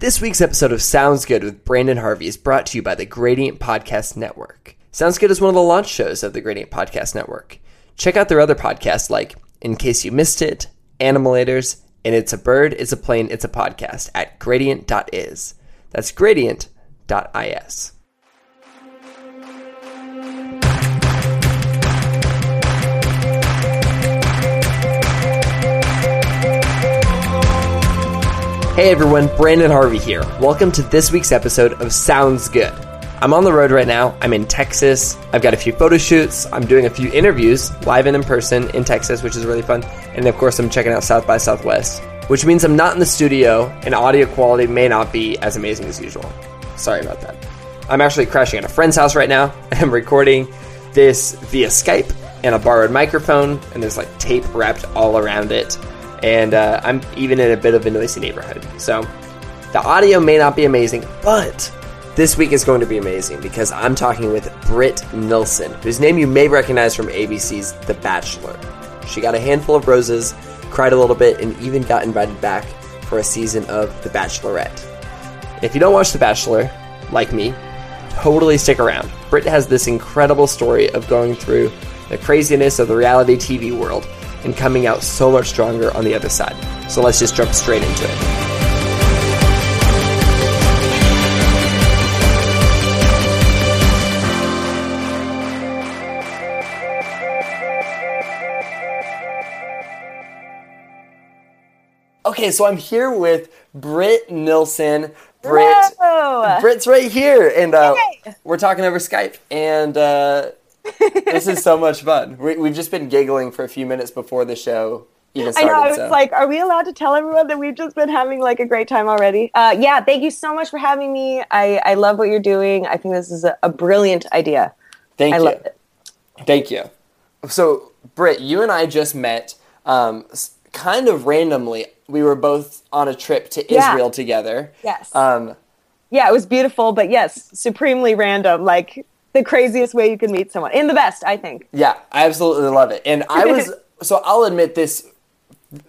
This week's episode of Sounds Good with Brandon Harvey is brought to you by the Gradient Podcast Network. Sounds Good is one of the launch shows of the Gradient Podcast Network. Check out their other podcasts like In Case You Missed It, Animalators, and It's a Bird, It's a Plane, It's a Podcast at gradient.is. That's gradient.is. Hey everyone, Brandon Harvey here. Welcome to this week's episode of Sounds Good. I'm on the road right now. I'm in Texas. I've got a few photo shoots. I'm doing a few interviews live and in person in Texas, which is really fun. And of course, I'm checking out South by Southwest, which means I'm not in the studio and audio quality may not be as amazing as usual. Sorry about that. I'm actually crashing at a friend's house right now. I'm recording this via Skype and a borrowed microphone, and there's like tape wrapped all around it and uh, I'm even in a bit of a noisy neighborhood. So the audio may not be amazing, but this week is going to be amazing because I'm talking with Britt Nilsson, whose name you may recognize from ABC's The Bachelor. She got a handful of roses, cried a little bit, and even got invited back for a season of The Bachelorette. If you don't watch The Bachelor, like me, totally stick around. Britt has this incredible story of going through the craziness of the reality TV world and coming out so much stronger on the other side. So let's just jump straight into it. Okay, so I'm here with Britt Nilsson. Britt. Britt's right here, and uh, we're talking over Skype. And uh, this is so much fun. We, we've just been giggling for a few minutes before the show even I started. know. I was so. like, are we allowed to tell everyone that we've just been having like a great time already? Uh, yeah. Thank you so much for having me. I, I love what you're doing. I think this is a, a brilliant idea. Thank I you. love it. Thank you. So, Britt, you and I just met um, kind of randomly. We were both on a trip to Yeah. Israel together. Yes. Um, yeah. It was beautiful, but yes, supremely random. Like the craziest way you can meet someone, in the best, I think. yeah, I absolutely love it. And I was, so I'll admit this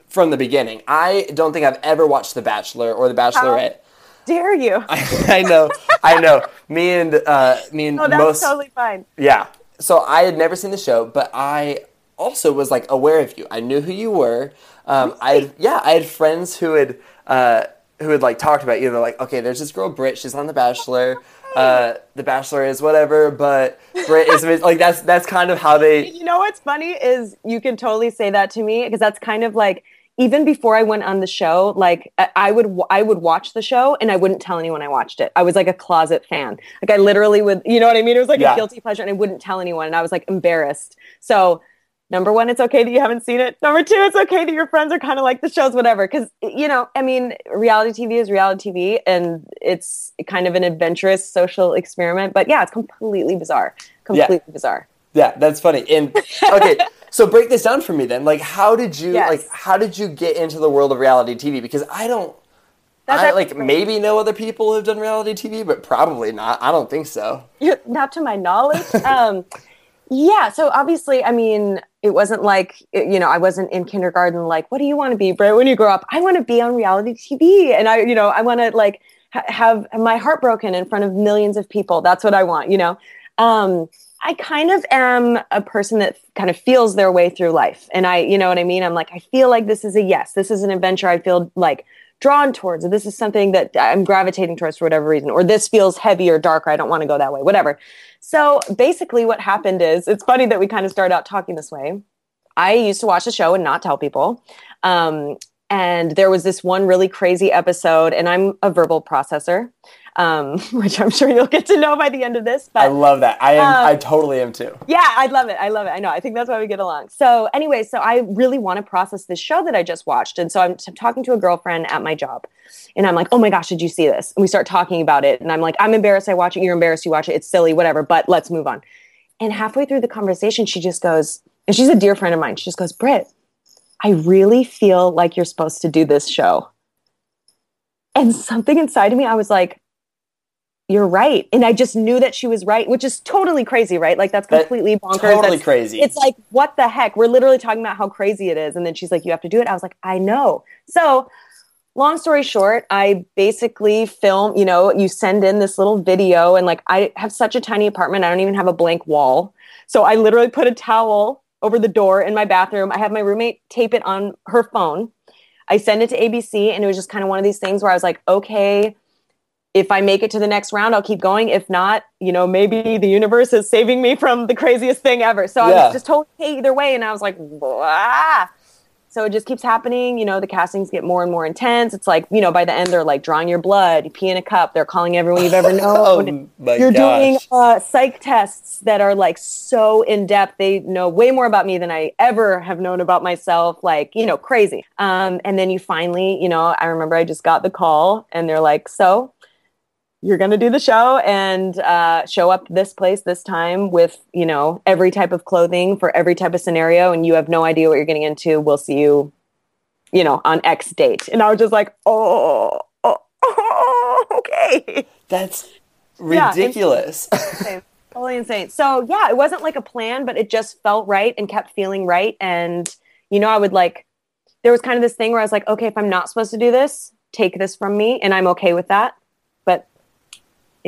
from the beginning. I don't think I've ever watched The Bachelor or The Bachelorette. Dare you? I know, I know. Me and uh, me and oh, that's most totally fine. Yeah. So I had never seen the show, but I also was like aware of you. I knew who you were. Um, I had, yeah, I had friends who had uh, who had like talked about you. They're like, okay, there's this girl Britt. She's on The Bachelor. Uh, the Bachelor is whatever, but Britt is like that's that's kind of how they. You know what's funny is you can totally say that to me because that's kind of like even before I went on the show, like I- I would I would watch the show and I wouldn't tell anyone I watched it. I was like a closet fan. Like I literally would, you know what I mean? It was like Yeah. a guilty pleasure and I wouldn't tell anyone and I was like embarrassed. So number one, it's okay that you haven't seen it. Number two, it's okay that your friends are kind of like the shows, whatever. Because you know, I mean, reality TV is reality TV, and it's kind of an adventurous social experiment. But yeah, it's completely bizarre. Completely bizarre. Yeah, that's funny. And okay, so break this down for me then. Like, how did you Yes. like? How did you get into the world of reality TV? Because I don't. That's I like maybe know other people who've done reality TV, but probably not. I don't think so. not to my knowledge. um, yeah. So obviously, I mean, it wasn't like you know, I wasn't in kindergarten. Like, what do you want to be, Britt, when you grow up? I want to be on reality TV, and I, you know, I want to like ha- have my heart broken in front of millions of people. That's what I want. You know. Um, I kind of am a person that kind of feels their way through life. And I, you know what I mean? I'm like, I feel like this is a yes. This is an adventure I feel like drawn towards. Or this is something that I'm gravitating towards for whatever reason. Or this feels heavy or darker. I don't want to go that way, whatever. So basically, what happened is it's funny that we kind of started out talking this way. I used to watch the show and not tell people. Um, And there was this one really crazy episode, and I'm a verbal processor, um, which I'm sure you'll get to know by the end of this. But I love that. I am. Um, I totally am too. Yeah, I love it. I love it. I know. I think that's why we get along. So, anyway, so I really want to process this show that I just watched, and so I'm, I'm talking to a girlfriend at my job, and I'm like, "Oh my gosh, did you see this?" And we start talking about it, and I'm like, "I'm embarrassed. I watch it. You're embarrassed. You watch it. It's silly. Whatever. But let's move on." And halfway through the conversation, she just goes, and she's a dear friend of mine. She just goes, Britt, I really feel like you're supposed to do this show. And something inside of me, I was like, you're right. And I just knew that she was right, which is totally crazy, right? Like that's completely that, bonkers. Totally that's, crazy. It's like, what the heck? We're literally talking about how crazy it is. And then she's like, you have to do it. I was like, I know. So long story short, I basically film, you know, you send in this little video and like I have such a tiny apartment, I don't even have a blank wall. So I literally put a towel over the door in my bathroom. I have my roommate tape it on her phone. I send it to ABC and it was just kind of one of these things where I was like, okay, if I make it to the next round, I'll keep going. If not, you know, maybe the universe is saving me from the craziest thing ever. So yeah. I was just totally okay either way. And I was like, ah so it just keeps happening you know the castings get more and more intense it's like you know by the end they're like drawing your blood you pee in a cup they're calling everyone you've ever known oh, you're gosh. doing uh, psych tests that are like so in depth they know way more about me than i ever have known about myself like you know crazy um, and then you finally you know i remember i just got the call and they're like so you're going to do the show and uh, show up this place this time with you know every type of clothing for every type of scenario and you have no idea what you're getting into we'll see you you know on x date. And i was just like oh, oh, oh okay. That's ridiculous. Yeah, insane. totally insane. So yeah it wasn't like a plan but it just felt right and kept feeling right and you know i would like there was kind of this thing where i was like okay if i'm not supposed to do this take this from me and i'm okay with that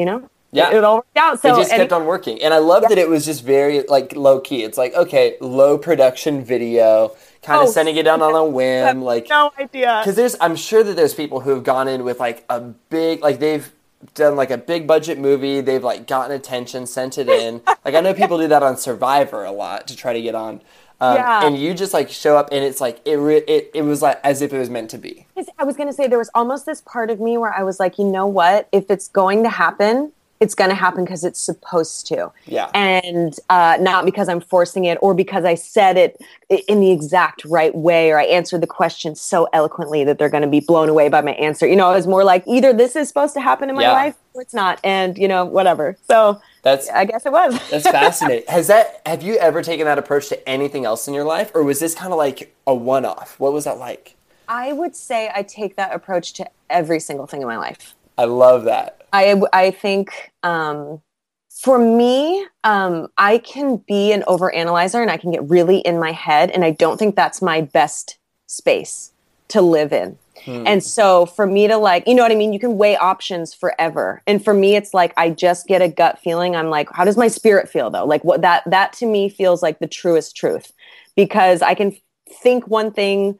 you know yeah, it, it all worked out. So it just kept on working, and I love yeah. that it was just very like low key. It's like okay, low production video, kind of oh, sending it down on a whim. Like no idea because there's I'm sure that there's people who have gone in with like a big like they've done like a big budget movie. They've like gotten attention, sent it in. like I know people do that on Survivor a lot to try to get on. Um, yeah. And you just like show up, and it's like it, re- it. It was like as if it was meant to be. I was gonna say there was almost this part of me where I was like, you know what? If it's going to happen, it's going to happen because it's supposed to. Yeah. And uh, not because I'm forcing it or because I said it in the exact right way or I answered the question so eloquently that they're going to be blown away by my answer. You know, it was more like either this is supposed to happen in my yeah. life or it's not. And, you know, whatever. So that's, I guess it was. that's fascinating. Has that, have you ever taken that approach to anything else in your life or was this kind of like a one off? What was that like? I would say I take that approach to every single thing in my life. I love that. I I think um, for me, um, I can be an overanalyzer and I can get really in my head, and I don't think that's my best space to live in. Hmm. And so for me to like, you know what I mean? You can weigh options forever. And for me, it's like I just get a gut feeling. I'm like, how does my spirit feel though? Like what that that to me feels like the truest truth because I can think one thing,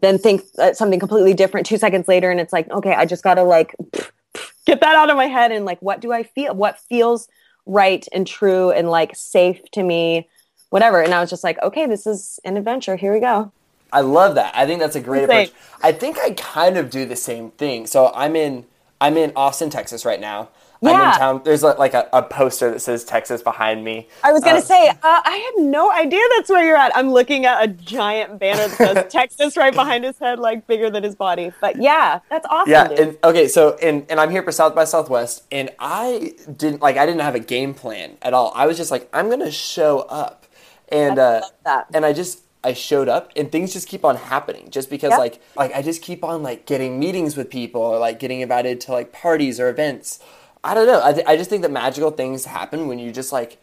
then think uh, something completely different two seconds later, and it's like, okay, I just gotta like get that out of my head and like what do I feel? What feels right and true and like safe to me, whatever. And I was just like, okay, this is an adventure. Here we go. I love that. I think that's a great approach. I think I kind of do the same thing. So I'm in I'm in Austin, Texas right now. Yeah. I'm in town. There's like a, a, poster that says Texas behind me. I was going to uh, say, uh, I had no idea that's where you're at. I'm looking at a giant banner that says Texas right behind his head, like bigger than his body. But yeah, that's awesome. Yeah. And, okay. So, and, and I'm here for South by Southwest, and I didn't like, I didn't have a game plan at all. I was just like, I'm going to show up. And, uh, and I just, I showed up and things just keep on happening just because yep. like like I just keep on like getting meetings with people or like getting invited to like parties or events I don't know. I, th- I just think that magical things happen when you just like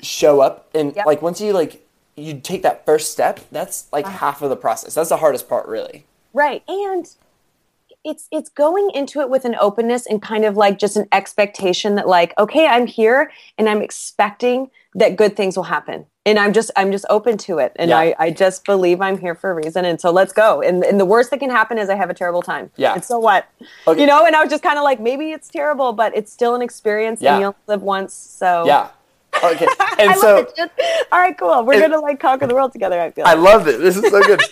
show up and yep. like once you like you take that first step, that's like uh-huh. half of the process. That's the hardest part, really. Right, and it's it's going into it with an openness and kind of like just an expectation that like okay i'm here and i'm expecting that good things will happen. And i'm just i'm just open to it. And yeah. I, I just believe i'm here for a reason. And so let's go. And, and the worst that can happen is i have a terrible time. Yeah. And so what? Okay. you know and i was just kind of like maybe it's terrible but it's still an experience yeah. and you'll live once. So yeah. Okay. And so all right cool. We're gonna like conquer the world together i feel i love it. This is so good.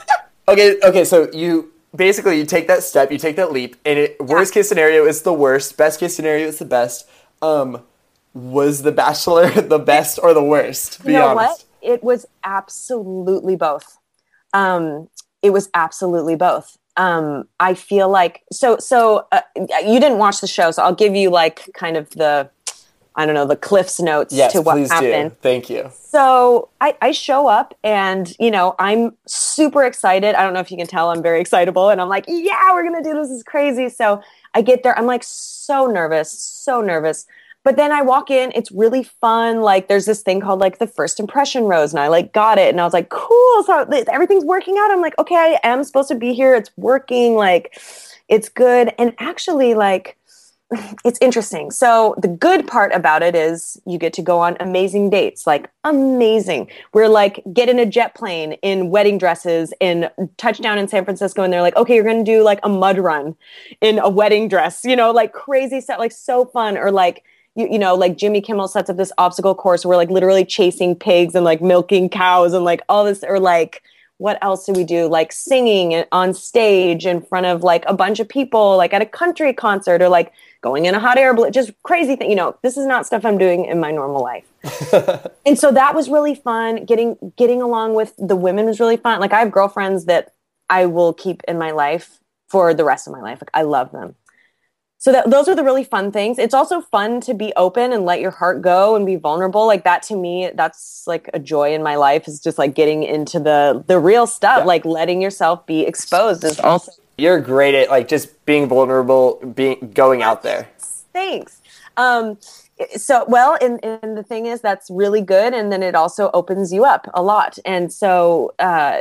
Okay okay so you basically you take that step, you take that leap, and it, worst case scenario is the worst, best case scenario is the best. Um, was The Bachelor the best or the worst? Be you know honest. what? It was absolutely both. Um, it was absolutely both. Um, I feel like so. So uh, you didn't watch the show, so I'll give you like kind of the, I don't know, the Cliff's notes Yes, to what please happened. do. Thank you. So I, I show up and, you know, I'm super excited. I don't know if you can tell I'm very excitable. And I'm like, yeah, we're going to do this. This is crazy. So I get there. I'm like so nervous, so nervous. But then I walk in. It's really fun. Like there's this thing called like the first impression rose. And I like got it. And I was like, cool. So everything's working out. I'm like, okay, I am supposed to be here. It's working. Like it's good. And actually like, it's interesting. So the good part about it is you get to go on amazing dates, like amazing. We're like get in a jet plane in wedding dresses in touchdown in San Francisco, and they're like, okay, you're gonna do like a mud run in a wedding dress, you know, like crazy stuff, like so fun. Or like you, you know, like Jimmy Kimmel sets up this obstacle course where like literally chasing pigs and like milking cows and like all this, or like what else do we do? Like singing on stage in front of like a bunch of people, like at a country concert, or like going in a hot air balloon, just crazy thing. You know, this is not stuff I'm doing in my normal life. and so that was really fun. Getting getting along with the women was really fun. Like I have girlfriends that I will keep in my life for the rest of my life. Like I love them. So that, those are the really fun things. It's also fun to be open and let your heart go and be vulnerable. Like that to me, that's like a joy in my life is just like getting into the the real stuff, Yeah. like letting yourself be exposed is also You're great at like just being vulnerable, being going out there. thanks. Um, so well, and, and the thing is that's really good, and then it also opens you up a lot. And so uh,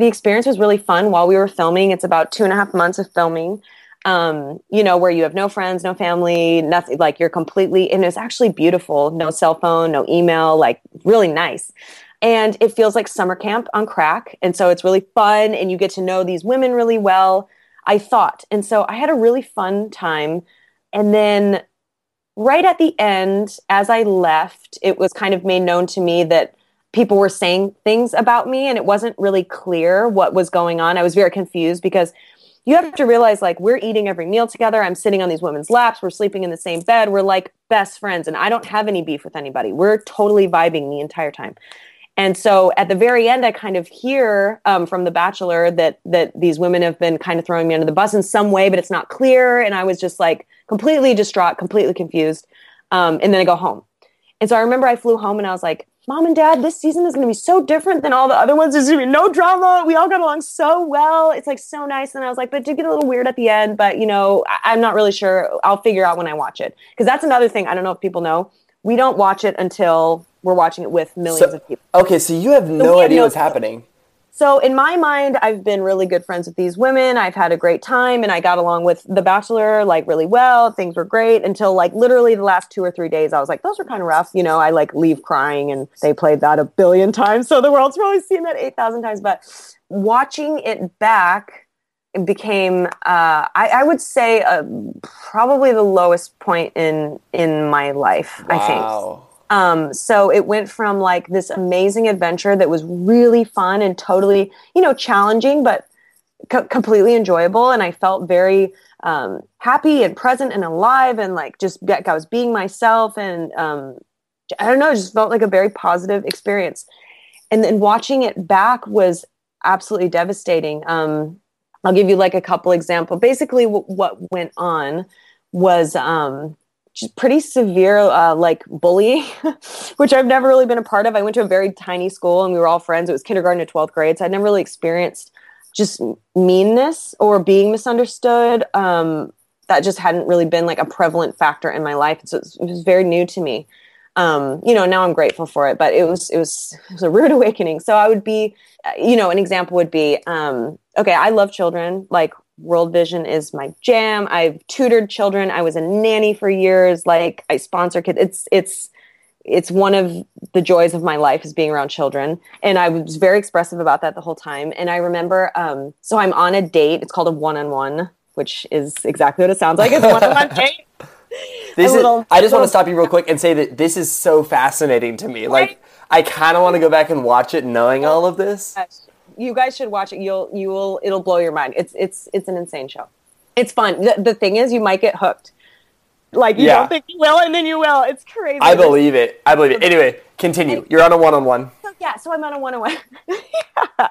the experience was really fun while we were filming. It's about two and a half months of filming. Um, you know, where you have no friends, no family, nothing. Like you're completely, and it's actually beautiful. No cell phone, no email. Like really nice. And it feels like summer camp on crack. And so it's really fun, and you get to know these women really well. I thought, and so I had a really fun time. And then right at the end, as I left, it was kind of made known to me that people were saying things about me and it wasn't really clear what was going on. I was very confused because you have to realize like we're eating every meal together. I'm sitting on these women's laps. We're sleeping in the same bed. We're like best friends and I don't have any beef with anybody. We're totally vibing the entire time. And so at the very end, I kind of hear um, from The Bachelor that that these women have been kind of throwing me under the bus in some way, but it's not clear. And I was just like completely distraught, completely confused. Um, and then I go home. And so I remember I flew home and I was like, Mom and Dad, this season is going to be so different than all the other ones. There's going to be no drama. We all got along so well. It's like so nice. And I was like, but it did get a little weird at the end. But you know, I- I'm not really sure. I'll figure out when I watch it because that's another thing. I don't know if people know. We don't watch it until we're watching it with millions So, of people. okay, so you have no have idea no- what's happening. So in my mind, I've been really good friends with these women. I've had a great time and I got along with the bachelor like really well. Things were great until like literally the last two or three days. I was like, those were kind of rough. You know, I like leave crying and they played that a billion times. So the world's probably seen that 8,000 times. But watching it back it became, uh, I, I would say, uh, probably the lowest point in in my life. I think. Um, so it went from like this amazing adventure that was really fun and totally, you know, challenging, but co- completely enjoyable. And I felt very um, happy and present and alive and like just like I was being myself. And um, I don't know, it just felt like a very positive experience. And then watching it back was absolutely devastating. Um, I'll give you like a couple example. Basically, w- what went on was um, pretty severe uh, like bullying, which I've never really been a part of. I went to a very tiny school and we were all friends. It was kindergarten to 12th grade. So I'd never really experienced just meanness or being misunderstood. Um, that just hadn't really been like a prevalent factor in my life. So it was, it was very new to me. Um, you know, now I'm grateful for it, but it was, it was, it was a rude awakening. So I would be, uh, you know, an example would be, um, okay, I love children. Like World Vision is my jam. I've tutored children. I was a nanny for years. Like I sponsor kids. It's it's it's one of the joys of my life is being around children, and I was very expressive about that the whole time. And I remember, um, so I'm on a date. It's called a one-on-one, which is exactly what it sounds like. It's a one-on-one date. This A is, little- I just want to stop you real quick and say that this is so fascinating to me. Like, Right? I kind of want to go back and watch it knowing all of this. You guys should watch it. You'll you will it'll blow your mind. It's it's it's an insane show. It's fun. The, the thing is, you might get hooked. Like you Yeah. don't think you will, and then you will. It's crazy. I believe it. I believe it. Anyway, continue. You're on a one-on-one. So, yeah, so I'm on a one-on-one. yeah.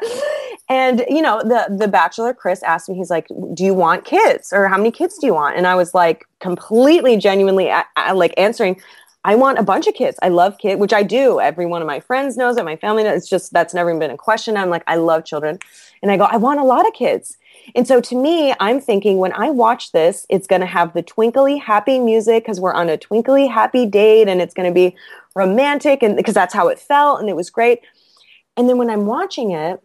And you know, the the bachelor Chris asked me, he's like, "Do you want kids, or how many kids do you want?" And I was like, completely, genuinely, a- a- like answering, "I want a bunch of kids. I love kids, which I do. Every one of my friends knows it. My family knows. It's just that's never been a question. I'm like, I love children, and I go, I want a lot of kids. And so to me, I'm thinking when I watch this, it's going to have the twinkly happy music because we're on a twinkly happy date and it's going to be romantic and because that's how it felt and it was great. And then when I'm watching it,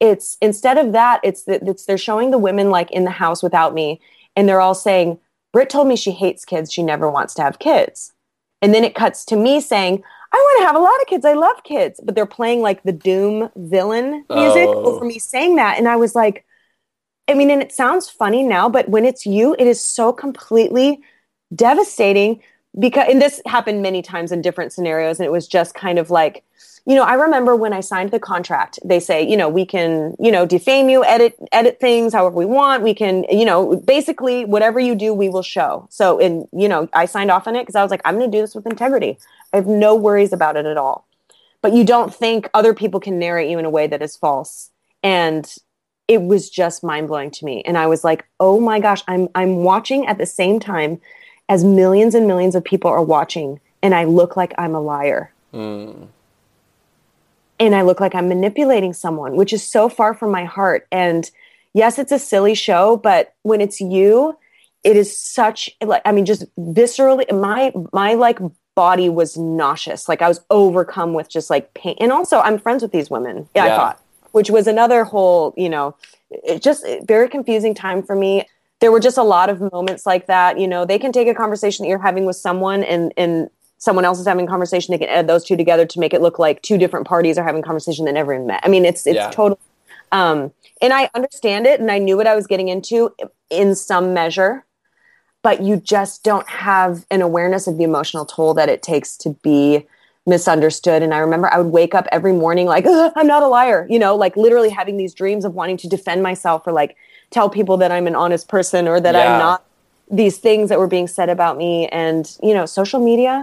it's instead of that, it's that it's they're showing the women like in the house without me and they're all saying, Britt told me she hates kids, she never wants to have kids. And then it cuts to me saying, I want to have a lot of kids. I love kids. But they're playing like the doom villain music Oh. over me saying that. And I was like, I mean, and it sounds funny now, but when it's you, it is so completely devastating because, and this happened many times in different scenarios. And it was just kind of like, you know, I remember when I signed the contract, they say, you know, we can, you know, defame you, edit, edit things however we want. We can, you know, basically whatever you do, we will show. So, and, you know, I signed off on it because I was like, I'm going to do this with integrity. I have no worries about it at all. But you don't think other people can narrate you in a way that is false. And it was just mind blowing to me. And I was like, oh my gosh, I'm, I'm watching at the same time as millions and millions of people are watching. And I look like I'm a liar hmm. and I look like I'm manipulating someone, which is so far from my heart. And yes, it's a silly show, but when it's you, it is such like I mean, just viscerally, my my like body was nauseous. Like I was overcome with just like pain. And also, I'm friends with these women. Yeah, I thought, which was another whole, you know, it just very confusing time for me. There were just a lot of moments like that. You know, they can take a conversation that you're having with someone and and someone else is having a conversation. They can add those two together to make it look like two different parties are having a conversation that never even met. I mean, it's it's Yeah. total. Um, and I understand it, and I knew what I was getting into in some measure, but you just don't have an awareness of the emotional toll that it takes to be misunderstood. And I remember I would wake up every morning like, I'm not a liar, you know, like literally having these dreams of wanting to defend myself or like tell people that I'm an honest person or that Yeah. I'm not these things that were being said about me. And, you know, social media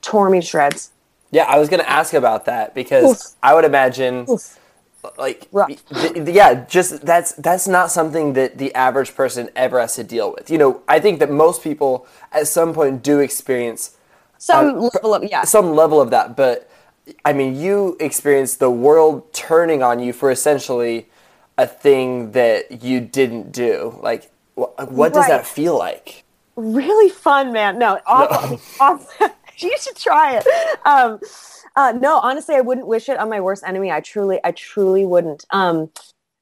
tore me to shreds. Yeah, I was going to ask about that because Oof. I would imagine Oof. like th- yeah, just that's that's not something that the average person ever has to deal with. You know, I think that most people at some point do experience Some level of, yeah. some level of that, but I mean, you experienced the world turning on you for essentially a thing that you didn't do. Like, wh- what does that feel like? really fun, man. No, awful. Mean, awful. you should try it. Um, uh, no, honestly, I wouldn't wish it on my worst enemy. I truly, I truly wouldn't. Um,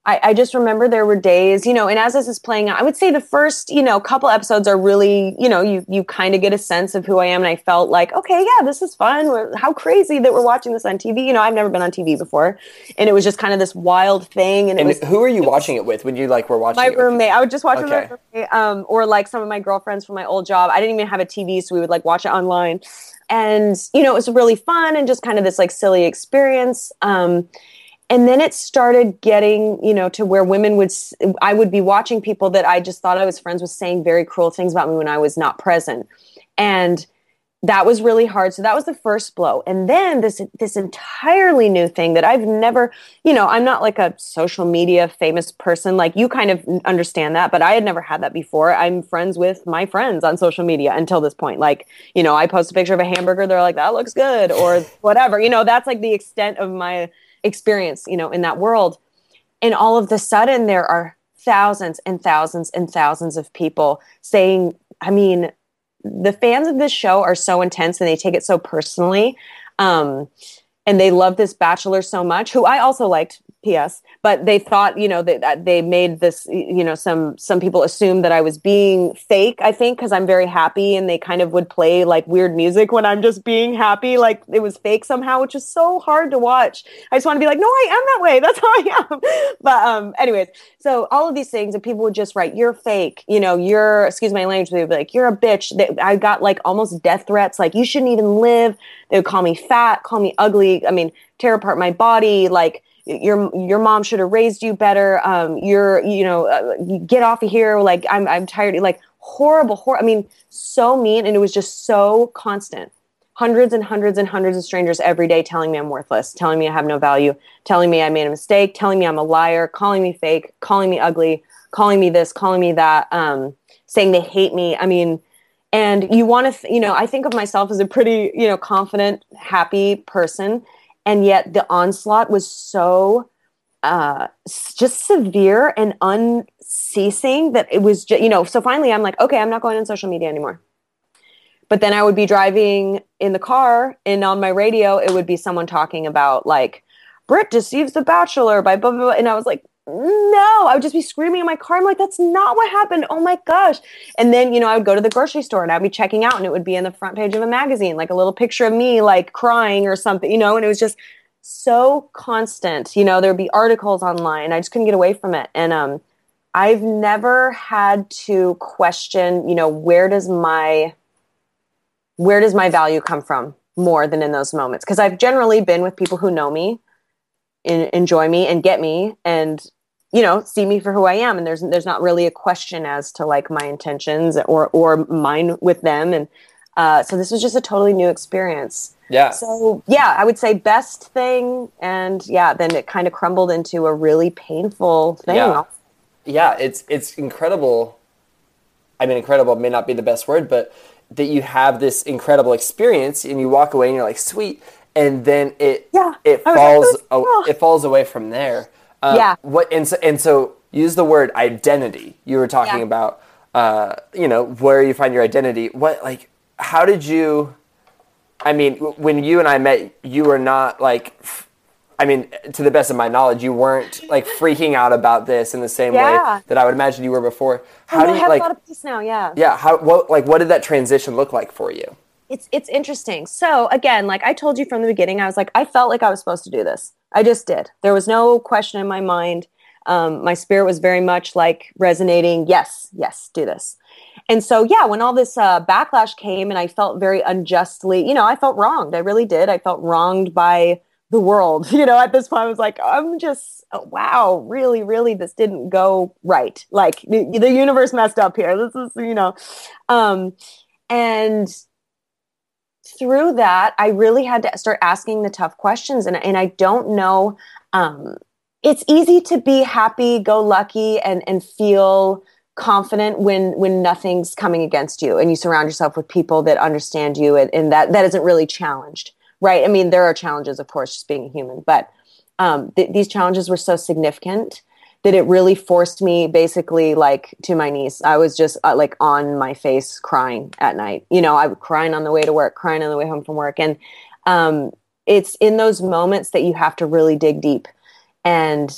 I, I just remember there were days, you know, and as this is playing out, I would say the first, you know, couple episodes are really, you know, you you kind of get a sense of who I am, and I felt like, okay, yeah, this is fun. We're, how crazy that we're watching this on TV. You know, I've never been on TV before, and it was just kind of this wild thing, and it And was who are you watching it with when you like were watching my roommate. I would just watch with my roommate, um, or like some of my girlfriends from my old job. I didn't even have a TV, so we would like watch it online, and you know it was really fun and just kind of this like silly experience. Um, and then it started getting you know to where women would i would be watching people that I just thought I was friends with saying very cruel things about me when I was not present, and that was really hard. So that was the first blow. And then this this entirely new thing that I've never, you know, I'm not like a social media famous person. Like you kind of understand that, but I had never had that before. I'm friends with my friends on social media until this point. Like, you know, I post a picture of a hamburger, they're like, that looks good, or whatever. You know, that's like the extent of my experience, you know, in that world. And all of the sudden there are thousands and thousands and thousands of people saying, I mean, the fans of this show are so intense and they take it so personally. Um, and they love this bachelor so much, who I also liked, P.S. But they thought, you know, that that they made this, you know, some some people assumed that I was being fake. I think because I'm very happy, and they kind of would play like weird music when I'm just being happy, like it was fake somehow, which is so hard to watch. I just want to be like, no, I am that way. That's how I am. But um, anyways, so all of these things, and people would just write, "You're fake," you know, "You're," excuse my language, they would be like, "You're a bitch." They, I got like almost death threats, like, "You shouldn't even live." They would call me fat, call me ugly. I mean, tear apart my body, like your your mom should have raised you better um you're you know uh, get off of here like i'm i'm tired like horrible horror i mean so mean and it was just so constant. Hundreds and hundreds and hundreds of strangers every day telling me i'm worthless telling me i have no value telling me i made a mistake telling me i'm a liar calling me fake calling me ugly calling me this calling me that um saying they hate me. I mean and you want to th- you know i think of myself as a pretty you know confident happy person and yet the onslaught was so uh, just severe and unceasing that it was just, you know so finally i'm like okay i'm not going on social media anymore but then i would be driving in the car and on my radio it would be someone talking about like Britt deceives the bachelor by blah, blah, blah. And I was like, no, I would just be screaming in my car. I'm like, that's not what happened. Oh my gosh. And then, you know, I would go to the grocery store and I'd be checking out and it would be in the front page of a magazine, like a little picture of me like crying or something, you know, and it was just so constant. You know, there'd be articles online. I just couldn't get away from it. And um I've never had to question, you know, where does my where does my value come from more than in those moments? Because I've generally been with people who know me, enjoy me, and get me, and you know see me for who i am and there's there's not really a question as to like my intentions or or mine with them and uh, so this was just a totally new experience Yeah. so yeah i would say best thing and yeah then it kind of crumbled into a really painful thing Yeah. yeah, it's it's incredible. I mean, incredible may not be the best word, but that you have this incredible experience and you walk away and you're like, sweet, and then it Yeah. it was like, falls oh." it falls away from there. Uh, Yeah. What and so and so use the word identity. You were talking Yeah. about, uh, you know, where you find your identity. What like how did you? I mean, when you and I met, you were not like. f- I mean, to the best of my knowledge, you weren't like freaking out about this in the same Yeah. way that I would imagine you were before. How Oh, do you have like? a lot of peace now yeah yeah. How what like what did that transition look like for you? It's it's interesting. So again, like I told you from the beginning, I was like I felt like I was supposed to do this. I just did. There was no question in my mind. Um, my spirit was very much like resonating. Yes, yes, do this. And so yeah, when all this uh, backlash came, and I felt very unjustly, you know, I felt wronged. I really did. I felt wronged by the world. You know, at this point, I was like, I'm just oh, wow, really, really, this didn't go right. Like the, universe messed up here. This is you know, um, and through that, I really had to start asking the tough questions. And, and I don't know, um, it's easy to be happy, go lucky, and, and feel confident when when nothing's coming against you and you surround yourself with people that understand you and, and that that isn't really challenged right i mean there are challenges of course just being a human but um, th- these challenges were so significant that it really forced me basically like to my knees. I was just uh, like on my face crying at night. You know, I was crying on the way to work, crying on the way home from work. And um, it's in those moments that you have to really dig deep. And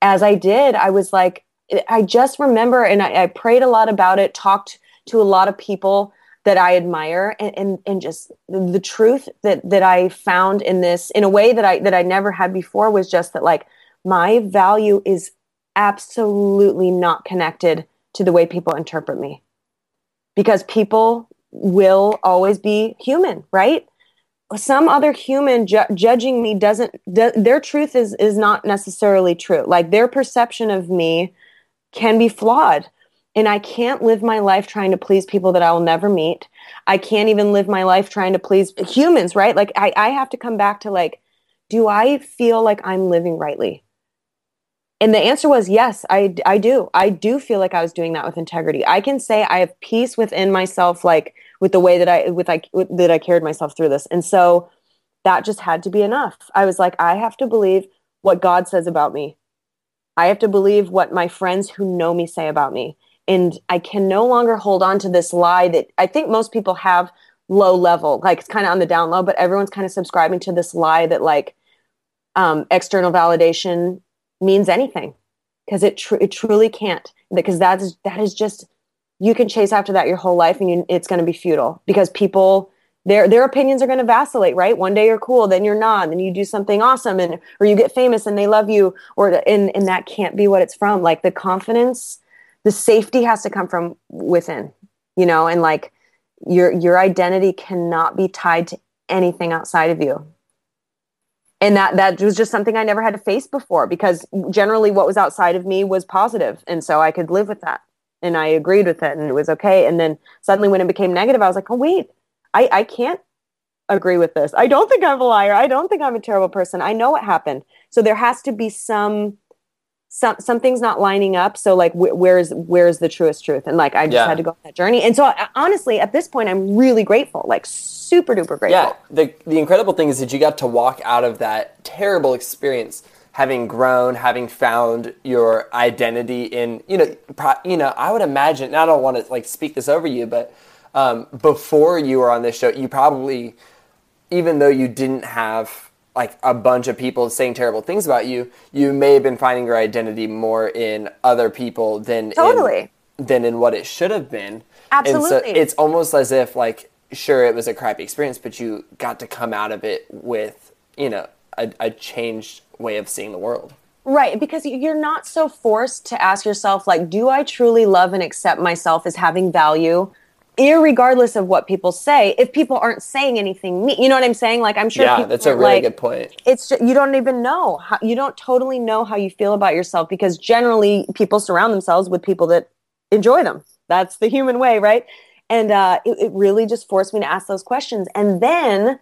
as I did, I was like, I just remember, and I, I prayed a lot about it, talked to a lot of people that I admire, and, and, and just the truth that, that I found in this, in a way that I, that I never had before was just that like, my value is absolutely not connected to the way people interpret me. Because people will always be human right? Some other human ju- judging me doesn't do- their truth is is not necessarily true. Like their perception of me can be flawed. And i can't live my life trying to please people that i will never meet. I can't even live my life trying to please humans right? Like i, I have to come back to like do i feel like i'm living rightly and the answer was yes, I, I do. I do feel like I was doing that with integrity. I can say I have peace within myself, like with the way that I, with like, that I carried myself through this. And so that just had to be enough. I was like, I have to believe what God says about me. I have to believe what my friends who know me say about me. And I can no longer hold on to this lie that I think most people have low level, like it's kind of on the down low, but everyone's kind of subscribing to this lie that like um, external validation means anything because it tr- it truly can't because that is that is just you can chase after that your whole life and you, it's going to be futile because people their their opinions are going to vacillate right? One day you're cool then you're not then you do something awesome and or you get famous and they love you or and and that can't be what it's from. Like the confidence the safety has to come from within you know? And like your your identity cannot be tied to anything outside of you and that that was just something I never had to face before because generally what was outside of me was positive, and so I could live with that, and I agreed with it, and it was okay. And then suddenly, when it became negative, I was like, oh wait, I I can't agree with this. I don't think I'm a liar. I don't think I'm a terrible person. I know what happened. So there has to be some some something's not lining up. So like wh- where's where's the truest truth? And like I just Yeah. had to go on that journey. And so uh, honestly, at this point, I'm really grateful, like super duper grateful. Yeah, the the incredible thing is that you got to walk out of that terrible experience having grown, having found your identity in you know, pro, you know. I would imagine. And I don't want to like speak this over you, but um, before you were on this show, you probably, even though you didn't have like a bunch of people saying terrible things about you, you may have been finding your identity more in other people than Totally. in, than in what it should have been. And so Absolutely. it's almost as if like sure it was a crappy experience, but you got to come out of it with you know a, a changed way of seeing the world. Right, because you're not so forced to ask yourself, like, do I truly love and accept myself as having value, irregardless of what people say? If people aren't saying anything, me, you know what I'm saying? Like, I'm sure. Yeah, that's a really like, good point. It's just, you don't even know how, you don't totally know how you feel about yourself because generally people surround themselves with people that enjoy them. That's the human way, right? And uh, it, it really just forced me to ask those questions. And then,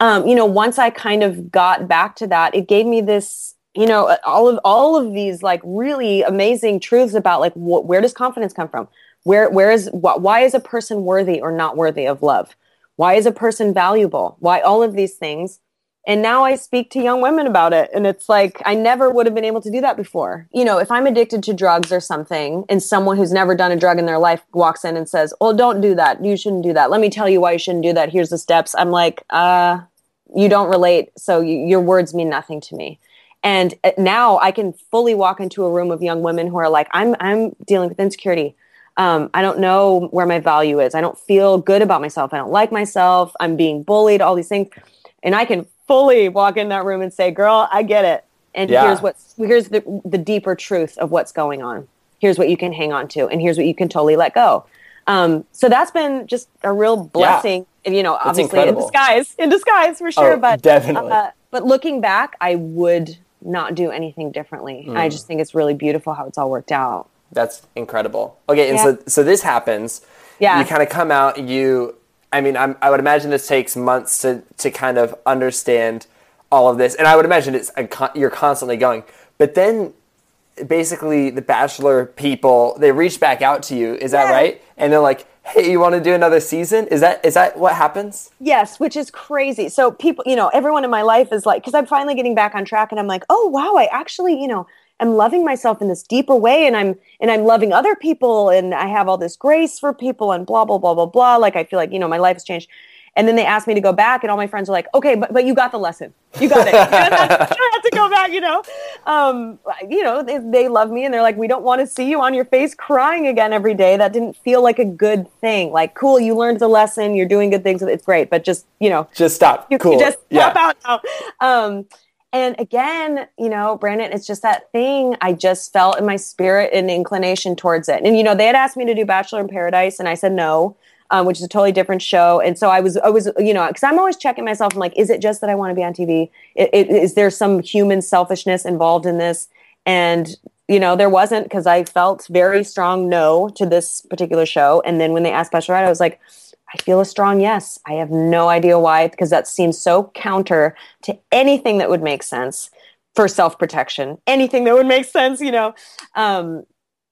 um, you know, once I kind of got back to that, it gave me this, you know, all of all of these like really amazing truths about like wh- where does confidence come from? Where where is wh- why is a person worthy or not worthy of love? Why is a person valuable? Why all of these things? And now I speak to young women about it. And it's like, I never would have been able to do that before. You know, if I'm addicted to drugs or something, and someone who's never done a drug in their life walks in and says, Oh, don't do that. You shouldn't do that. Let me tell you why you shouldn't do that. Here's the steps. I'm like, uh, you don't relate. So you, your words mean nothing to me. And uh, now I can fully walk into a room of young women who are like, I'm, I'm dealing with insecurity. Um, I don't know where my value is. I don't feel good about myself. I don't like myself. I'm being bullied, all these things. And I can fully walk in that room and say, girl, I get it. And Yeah. here's what's, here's the, the deeper truth of what's going on. Here's what you can hang on to. And here's what you can totally let go. Um, so that's been just a real blessing, you know, obviously in disguise, in disguise for sure. Oh, but definitely. uh, but looking back, I would not do anything differently. Hmm. I just think it's really beautiful how it's all worked out. That's incredible. Okay, and Yeah. so so this happens. Yeah. You kind of come out. You, I mean, I'm, I would imagine this takes months to to kind of understand all of this, and I would imagine it's a you're constantly going. But then, basically, the Bachelor people they reach back out to you. Is that Yeah. right? And they're like, "Hey, you want to do another season?" Is that is that what happens? Yes, which is crazy. So people, you know, everyone in my life is like, because I'm finally getting back on track, and I'm like, oh wow, I actually, you know, am loving myself in this deeper way, and I'm and I'm loving other people, and I have all this grace for people, and blah blah blah blah blah. Like I feel like you know my life has changed. And then they asked me to go back, and all my friends are like, "Okay, but but you got the lesson. You got it. You don't have you don't have to go back." You know, um, you know, they, they love me, and they're like, "We don't want to see you on your face crying again every day. That didn't feel like a good thing. Like, cool, you learned the lesson. You're doing good things. It's great, but just you know, Just stop. you, cool. you just yeah. pop out now. Um, and again, you know, Brandon, it's just that thing. I just felt in my spirit an inclination towards it. And you know, they had asked me to do Bachelor in Paradise, and I said no, um, which is a totally different show. And so I was, I was, you know, because I'm always checking myself. I'm like, is it just that I want to be on TV? I- i- Is there some human selfishness involved in this? And you know, there wasn't because I felt very strong no to this particular show. And then when they asked Bachelorette, I was like, I feel a strong yes. I have no idea why, because that seems so counter to anything that would make sense for self protection, anything that would make sense, you know. Um,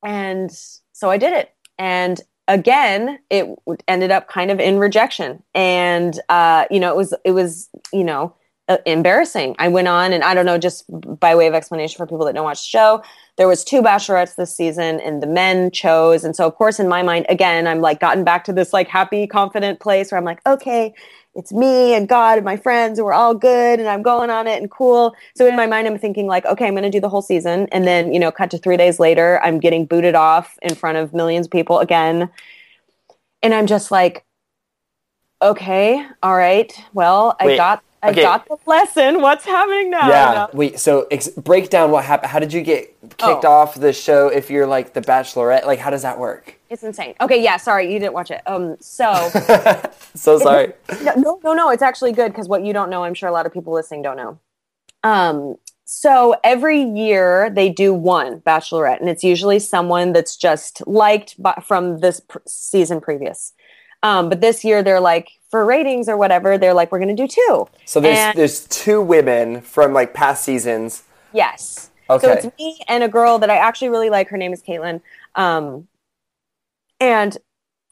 and so I did it. And again, it ended up kind of in rejection. And, uh, you know, it was, it was, you know, Uh, embarrassing. I went on and I don't know, just by way of explanation for people that don't watch the show, there was two bachelorettes this season and the men chose. And so of course in my mind, again, I'm like gotten back to this like happy, confident place where I'm like, okay, it's me and God and my friends and we're all good and I'm going on it and cool. So in my mind, I'm thinking like, okay, I'm going to do the whole season. And then, you know, cut to three days later, I'm getting booted off in front of millions of people again. And I'm just like, okay, all right. Well, I Wait, got, I okay. got the lesson. What's happening now? Yeah. Know? Wait. So ex- break down what happened. How did you get kicked Oh. off the show? If you're like the Bachelorette, like how does that work? It's insane. Okay, yeah, sorry, you didn't watch it. Um, so So sorry. no, no, no, no, it's actually good because what you don't know, I'm sure a lot of people listening don't know. Um, so every year they do one bachelorette, and it's usually someone that's just liked by, from this pr- season previous. Um, but this year they're like for ratings or whatever, they're like we're going to do two. So there's And- there's two women from like past seasons. Yes. Okay. So it's me and a girl that I actually really like. Her name is Kaitlyn. Um, and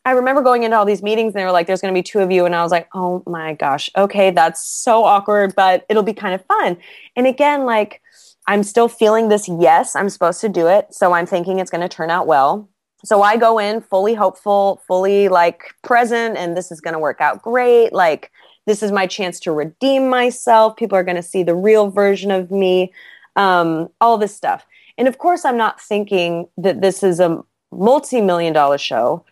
I remember going into all these meetings and they were like, there's going to be two of you. And I was like, oh my gosh, okay, that's so awkward, but it'll be kind of fun. And again, like, I'm still feeling this yes, I'm supposed to do it. So I'm thinking it's going to turn out well. So I go in fully hopeful, fully like present, and this is going to work out great. Like, this is my chance to redeem myself. People are going to see the real version of me, um, all this stuff. And of course, I'm not thinking that this is a multi million dollar show.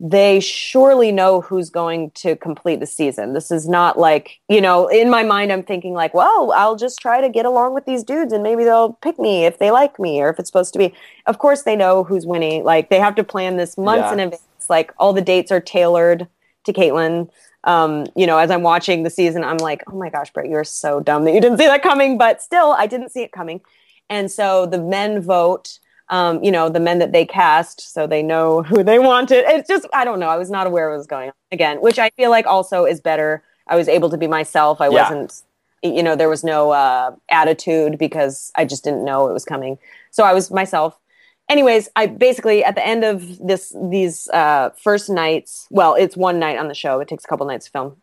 They surely know who's going to complete the season. This is not like, you know, in my mind, I'm thinking, like, well, I'll just try to get along with these dudes and maybe they'll pick me if they like me or if it's supposed to be. Of course, they know who's winning. Like, they have to plan this months Yeah. in advance. Like, all the dates are tailored to Kaitlyn. Um, you know, as I'm watching the season, I'm like, oh my gosh, Britt, you're so dumb that you didn't see that coming. But still, I didn't see it coming. And so the men vote, um, you know, the men that they cast, so they know who they wanted. It's just, I don't know. I was not aware what was going on again, which I feel like also is better. I was able to be myself. I Yeah. wasn't, you know, there was no uh, attitude because I just didn't know it was coming. So I was myself. Anyways, I basically at the end of this these uh, first nights, well, it's one night on the show. It takes a couple nights to film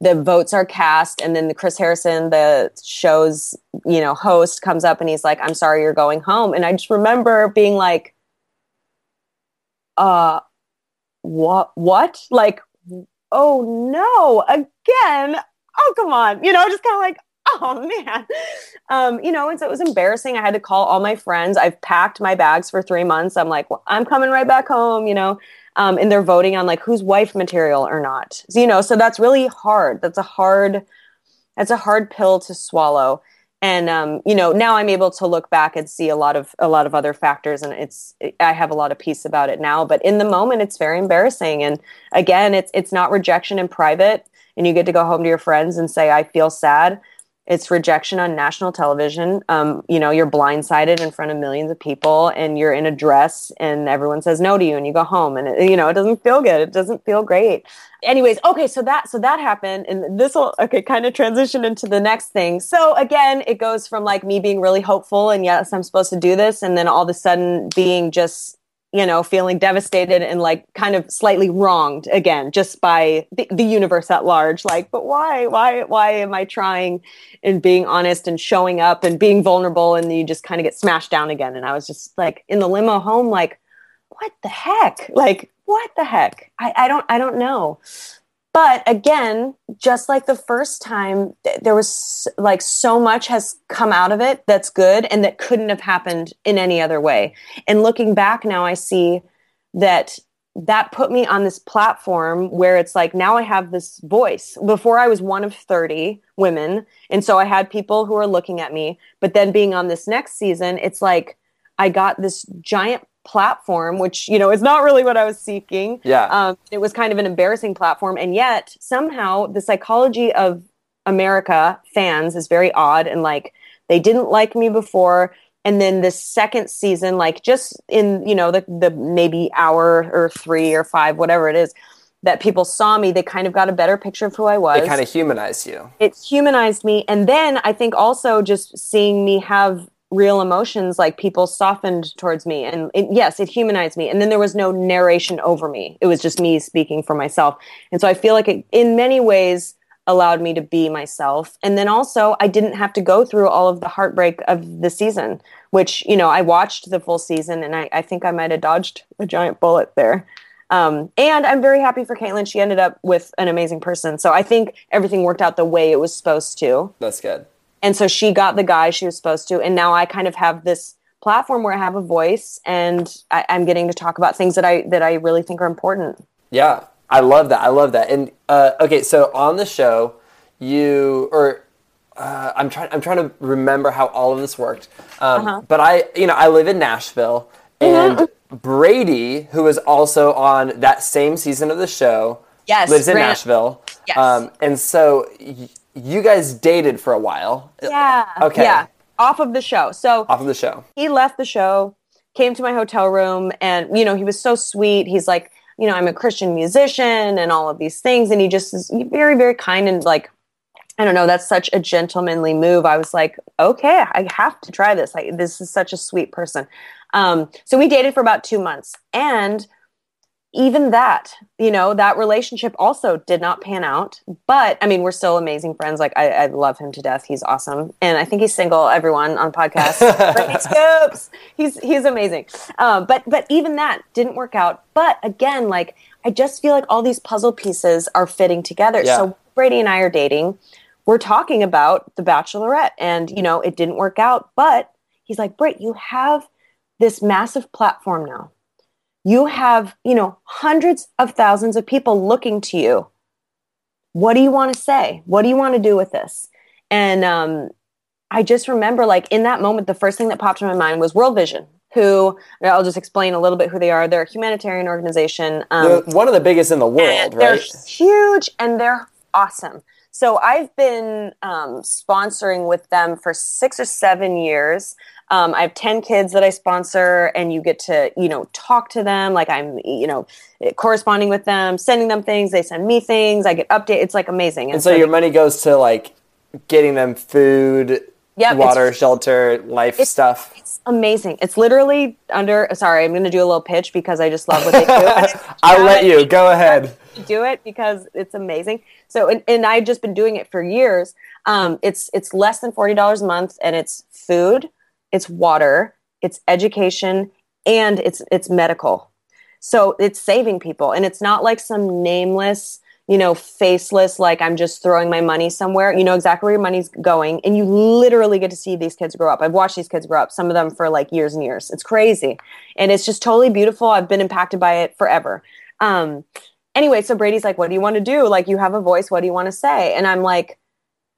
the votes are cast and then the chris harrison the show's you know host comes up and he's like i'm sorry you're going home. And i just remember being like uh what what? Like oh no again? Oh come on. You know just kind of like oh man. Um you know and so it was embarrassing. I had to call all my friends. I've packed my bags for three months. I'm like well, i'm coming right back home you know um, and they're voting on like who's wife material or not. So, you know, so that's really hard. That's a hard, that's a hard pill to swallow. And um, you know, now I'm able to look back and see a lot of a lot of other factors, and it's I have a lot of peace about it now. But in the moment, it's very embarrassing. And again, it's it's not rejection in private, and you get to go home to your friends and say I feel sad. It's rejection on national television. Um, you know, you're blindsided in front of millions of people, and you're in a dress, and everyone says no to you, and you go home, and it, you know it doesn't feel good. It doesn't feel great. Anyways, okay, so that so that happened, and this will okay kind of transition into the next thing. So again, it goes from like me being really hopeful, and yes, I'm supposed to do this, and then all of a sudden being just you know, feeling devastated and like kind of slightly wronged again, just by the, the universe at large. Like, but why, why, why am I trying and being honest and showing up and being vulnerable? And you just kind of get smashed down again. And I was just like in the limo home, like, what the heck? Like, what the heck? I, I don't, I don't know. But again, just like the first time, there was like so much has come out of it that's good and that couldn't have happened in any other way. And looking back now, I see that that put me on this platform where it's like now I have this voice. Before I was one of 30 women. And so I had people who were looking at me. But then being on this next season, it's like I got this giant platform, which, you know, is not really what I was seeking. Yeah. Um, it was kind of an embarrassing platform. And yet somehow the psychology of America fans is very odd and like they didn't like me before and then the second season like just in you know the the maybe hour or 3 or 5 whatever it is that people saw me they kind of got a better picture of who I was It kind of humanized you. it humanized me and then i think also just seeing me have real emotions like people softened towards me and it, yes it humanized me. And then there was no narration over me. It was just me speaking for myself. And so i feel like it in many ways allowed me to be myself. And then also i didn't have to go through all of the heartbreak of the season which you know i watched the full season and i, I think i might have dodged a giant bullet there. Um, and i'm very happy for Kaitlyn. She ended up with an amazing person. So i think everything worked out the way it was supposed to. That's good. And so she got the guy she was supposed to and now i kind of have this platform where i have a voice and I, i'm getting to talk about things that i that i really think are important Yeah, I love that. I love that. And uh, okay, so on the show, you or uh, I'm trying. I'm trying to remember how all of this worked. Um, Uh-huh. But I, you know, I live in Nashville, Mm-hmm. and Brady, who is also on that same season of the show, Yes, lives in Brand- Nashville. Yes. Um, and so, you guys dated for a while. Yeah. Okay. Yeah. Off of the show. So Off of the show. he left the show, came to my hotel room, and you know, he was so sweet. He's like, you know, I'm a Christian musician and all of these things. And he just is very, very kind and like, I don't know, that's such a gentlemanly move. I was like, okay, I have to try this. Like, this is such a sweet person. Um, so we dated for about two months. And even that, you know, that relationship also did not pan out. But I mean, we're still amazing friends. Like, I, I love him to death. He's awesome, and I think he's single. Everyone on the podcast, Scoops. He's he's amazing. Um, but but even that didn't work out. But again, like I just feel like all these puzzle pieces are fitting together. Yeah. So Brady and I are dating. We're talking about the Bachelorette, and you know, it didn't work out. But he's like, Britt, you have this massive platform now you have you know hundreds of thousands of people looking to you what do you want to say what do you want to do with this and um, i just remember like in that moment the first thing that popped in my mind was world vision who i'll just explain a little bit who they are they're a humanitarian organization um, one of the biggest in the world, they're right? huge and they're awesome. So I've been um, sponsoring with them for six or seven years. Um, I have 10 kids that I sponsor, and you get to, you know, talk to them. Like I'm, you know, corresponding with them, sending them things. They send me things. I get updates. It's like amazing. And so your money goes to like getting them food, Yep, water, shelter, life stuff. it's amazing. It's literally under, sorry, I'm going to do a little pitch because I just love what they do. I'll let you go ahead. do it because it's amazing. So, and, and I've just been doing it for years. Um, it's it's less than forty dollars a month, and it's food, it's water, it's education, and it's it's medical. So it's saving people, and it's not like some nameless, you know, faceless. Like I'm just throwing my money somewhere. You know exactly where your money's going, and you literally get to see these kids grow up. I've watched these kids grow up. Some of them for like years and years. It's crazy, and it's just totally beautiful. I've been impacted by it forever. Um, anyway, so Brady's like, what do you want to do? Like, you have a voice. What do you want to say? And I'm like,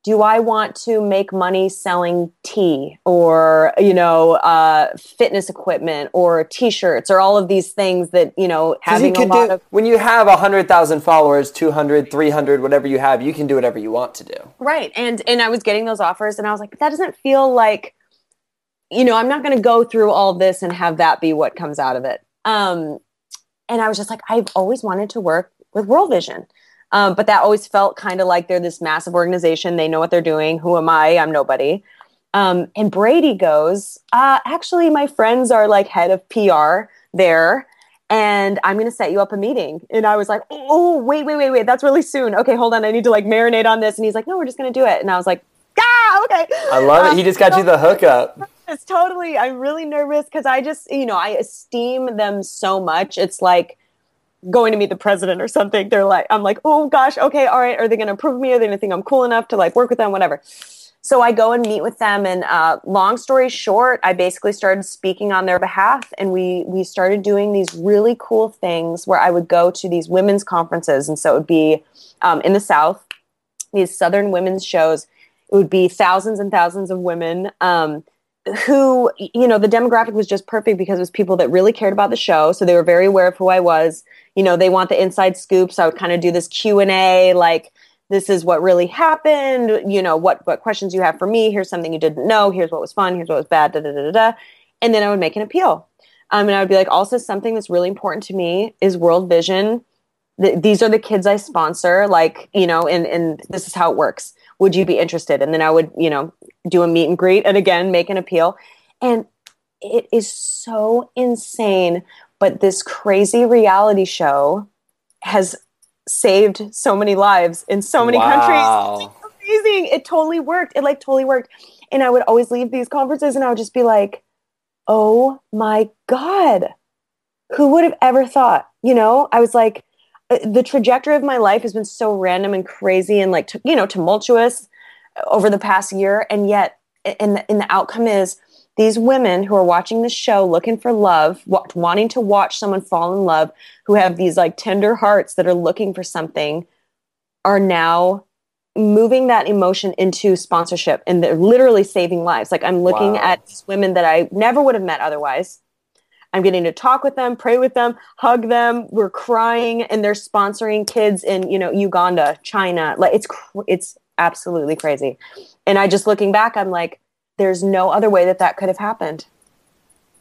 do I want to make money selling tea or, you know, uh, fitness equipment or t-shirts or all of these things that, you know, 'Cause you having a lot do, of, when you have 100,000 followers, 200, 300, whatever you have, you can do whatever you want to do. right. And, and I was getting those offers and I was like, that doesn't feel like, you know, I'm not going to go through all this and have that be what comes out of it. Um, and I was just like, I've always wanted to work with World Vision. Um, but that always felt kind of like they're this massive organization. They know what they're doing. Who am I? I'm nobody. Um, and Brady goes, uh, actually, my friends are like head of PR there, and I'm going to set you up a meeting. And I was like, oh, wait, wait, wait, wait. That's really soon. Okay, hold on. I need to like marinate on this. And he's like, no, we're just going to do it. And I was like, ah, okay. I love it. Um, He just got you the hookup. it's totally i'm really nervous because i just you know i esteem them so much it's like going to meet the president or something they're like i'm like oh gosh okay all right are they going to approve me? Are they going to think i'm cool enough to like work with them whatever? So i go and meet with them and uh, long story short i basically started speaking on their behalf and we we started doing these really cool things where i would go to these women's conferences and so it would be um, in the south these southern women's shows. It would be thousands and thousands of women um, who you know the demographic was just perfect because it was people that really cared about the show so they were very aware of who i was you know they want the inside scoop so i would kind of do this q&a like this is what really happened you know what what questions you have for me here's something you didn't know here's what was fun here's what was bad da da da da, da. and then i would make an appeal. Um, and i would be like also something that's really important to me is world vision. Th- these are the kids i sponsor like you know and and this is how it works. Would you be interested? And then i would you know do a meet and greet and again make an appeal. And it is so insane but this crazy reality show has saved so many lives in so many countries Wow. amazing. It totally worked. It like totally worked. And I would always leave these conferences and I would just be like, oh my God, who would have ever thought? You know, I was like, uh, the trajectory of my life has been so random and crazy and like, t- you know, tumultuous over the past year. And yet, and the, and the outcome is these women who are watching the show looking for love, wa- wanting to watch someone fall in love, who have these like tender hearts that are looking for something, are now moving that emotion into sponsorship and they're literally saving lives. Like I'm looking Wow. at these women that I never would have met otherwise. I'm getting to talk with them, pray with them, hug them. We're crying and they're sponsoring kids in, you know, Uganda, China. Like it's it's absolutely crazy. And I just looking back, I'm like, there's no other way that that could have happened.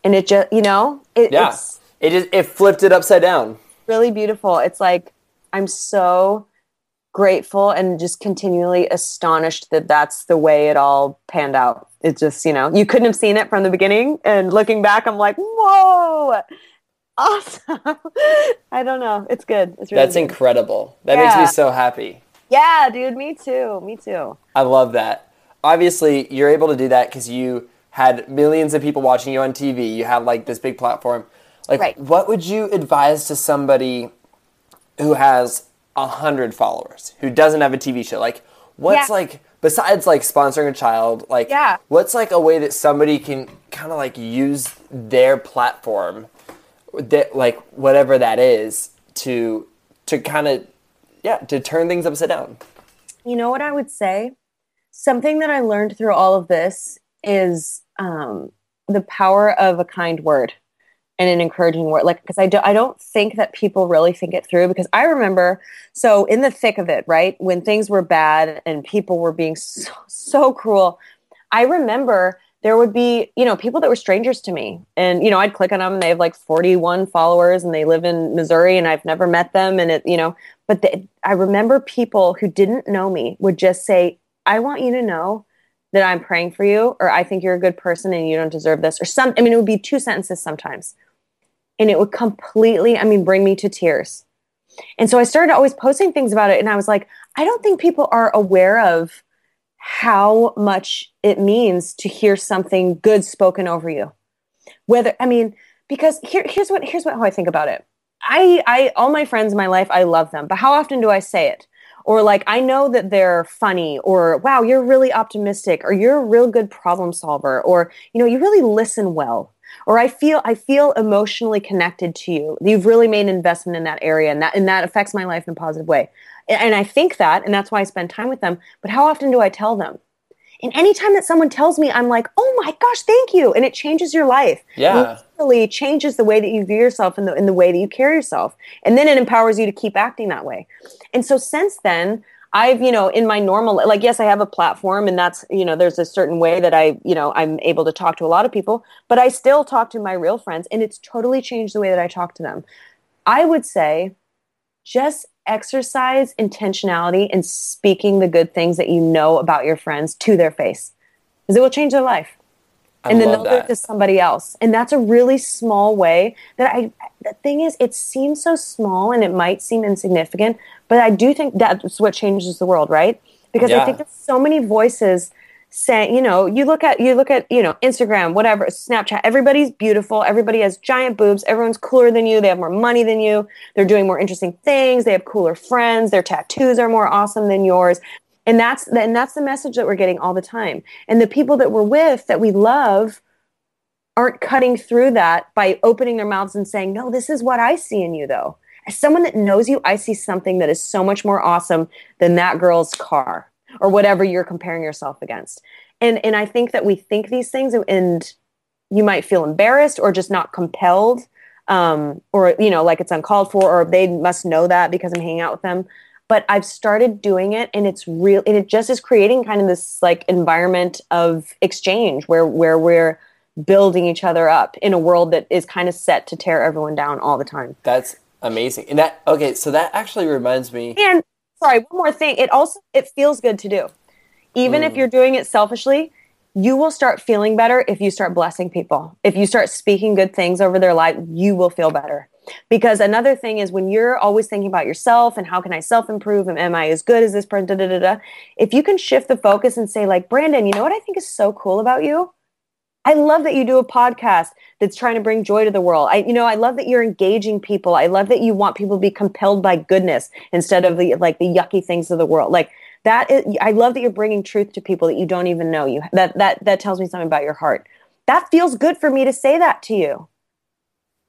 And it just, you know, it, Yeah. it's It just it flipped it upside down. really beautiful. It's like I'm so grateful and just continually astonished that that's the way it all panned out. It just, you know, you couldn't have seen it from the beginning. And looking back, I'm like, whoa, awesome. I don't know. It's good. It's really That's good. incredible. That makes me so happy. Yeah, dude. Me too. Me too. I love that. Obviously, you're able to do that because you had millions of people watching you on TV. You had like this big platform. Like, Right. what would you advise to somebody who has a hundred followers who doesn't have a TV show? Like, what's Yeah. like besides like sponsoring a child? Like, Yeah. what's like a way that somebody can kind of like use their platform, that like whatever that is, to to kind of yeah to turn things upside down. You know what I would say? Something that I learned through all of this is um, the power of a kind word and an encouraging word. Like, because I, do, I don't think that people really think it through. Because I remember, so in the thick of it, right, when things were bad and people were being so, so cruel, I remember there would be, you know, people that were strangers to me. And, you know, I'd click on them and they have like 41 followers and they live in Missouri and I've never met them. And it, you know, but I remember people who didn't know me would just say, I want you to know that I'm praying for you, or I think you're a good person and you don't deserve this, or some, I mean, it would be two sentences sometimes. And it would completely, I mean, bring me to tears. And so I started always posting things about it. And I was like, I don't think people are aware of how much it means to hear something good spoken over you. Whether, I mean, because here, here's what, here's what, how I think about it. I, I, all my friends in my life, I love them, but how often do I say it? Or like, I know that they're funny, or wow, you're really optimistic, or you're a real good problem solver, or, you know, you really listen well. Or I feel I feel emotionally connected to you. You've really made an investment in that area, and that and that affects my life in a positive way. And, I think that, and that's why I spend time with them. But how often do I tell them? And anytime that someone tells me, I'm like, oh my gosh, thank you. And it changes your life. Yeah. It really changes the way that you view yourself and the, in the way that you carry yourself. And then it empowers you to keep acting that way. And so since then, I've, you know, in my normal, like, yes, I have a platform and that's, you know, there's a certain way that I, you know, I'm able to talk to a lot of people, but I still talk to my real friends and it's totally changed the way that I talk to them. I would say just exercise intentionality in speaking the good things that you know about your friends to their face because it will change their life. I and then they'll do it to somebody else. And that's a really small way that i the thing is it seems so small and it might seem insignificant but i do think that's what changes the world right? Because Yeah. i think there's so many voices saying you know you look at you look at you know instagram whatever snapchat everybody's beautiful. Everybody has giant boobs. Everyone's cooler than you. They have more money than you. They're doing more interesting things. They have cooler friends. Their tattoos are more awesome than yours. And that's and that's the message that we're getting all the time. And the people that we're with that we love aren't cutting through that by opening their mouths and saying no this is what i see in you though. As someone that knows you i see something that is so much more awesome than that girl's car or whatever you're comparing yourself against and and i think that we think these things and you might feel embarrassed or just not compelled um, or you know like it's uncalled for or they must know that because i'm hanging out with them but i've started doing it and it's real and it just is creating kind of this like environment of exchange where where we're building each other up in a world that is kind of set to tear everyone down all the time That's amazing. And that okay, so that actually reminds me. and sorry one more thing. It also it feels good to do. Even if mm. you're doing it selfishly you will start feeling better if you start blessing people. If you start speaking good things over their life you will feel better. Because another thing is when you're always thinking about yourself and how can i self improve and am i as good as this person da, da, da, da, if you can shift the focus and say like brandon you know what i think is so cool about you I love that you do a podcast that's trying to bring joy to the world. I, you know, I love that you're engaging people. I love that you want people to be compelled by goodness instead of the like the yucky things of the world. Like that is, I love that you're bringing truth to people that you don't even know. You that that that tells me something about your heart. That feels good for me to say that to you.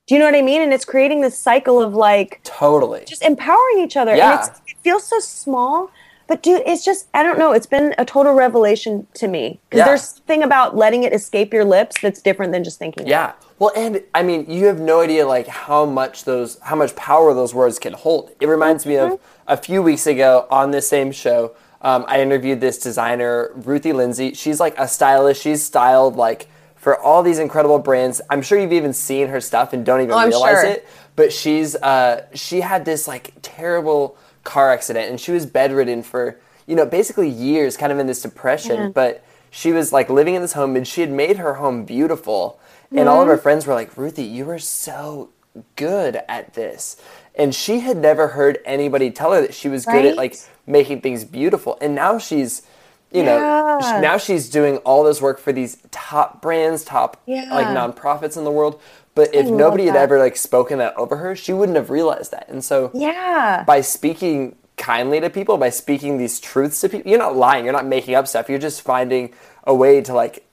Do you know what I mean? And it's creating this cycle of like Totally. just empowering each other. Yeah. And it's, it feels so small, but dude, it's just, I don't know. It's been a total revelation to me because Yeah. there's something about letting it escape your lips that's different than just thinking. it. Yeah. Well, and I mean, you have no idea like how much those, how much power those words can hold. It reminds me of a few weeks ago on this same show. Um, I interviewed this designer, Ruthie Lindsay. She's like a stylist. She's styled like for all these incredible brands. I'm sure you've even seen her stuff and don't even Oh, realize sure. it. But she's uh, she had this like terrible car accident and she was bedridden for you know basically years, kind of in this depression. But she was like living in this home and she had made her home beautiful. And all of her friends were like, Ruthie, you were so good at this. And she had never heard anybody tell her that she was good at like making things beautiful. And now she's, you know, Yeah. now she's doing all this work for these top brands, top like nonprofits in the world. But if nobody had ever like spoken that over her, she wouldn't have realized that. And so Yeah. by speaking kindly to people, by speaking these truths to people, you're not lying, you're not making up stuff. You're just finding a way to like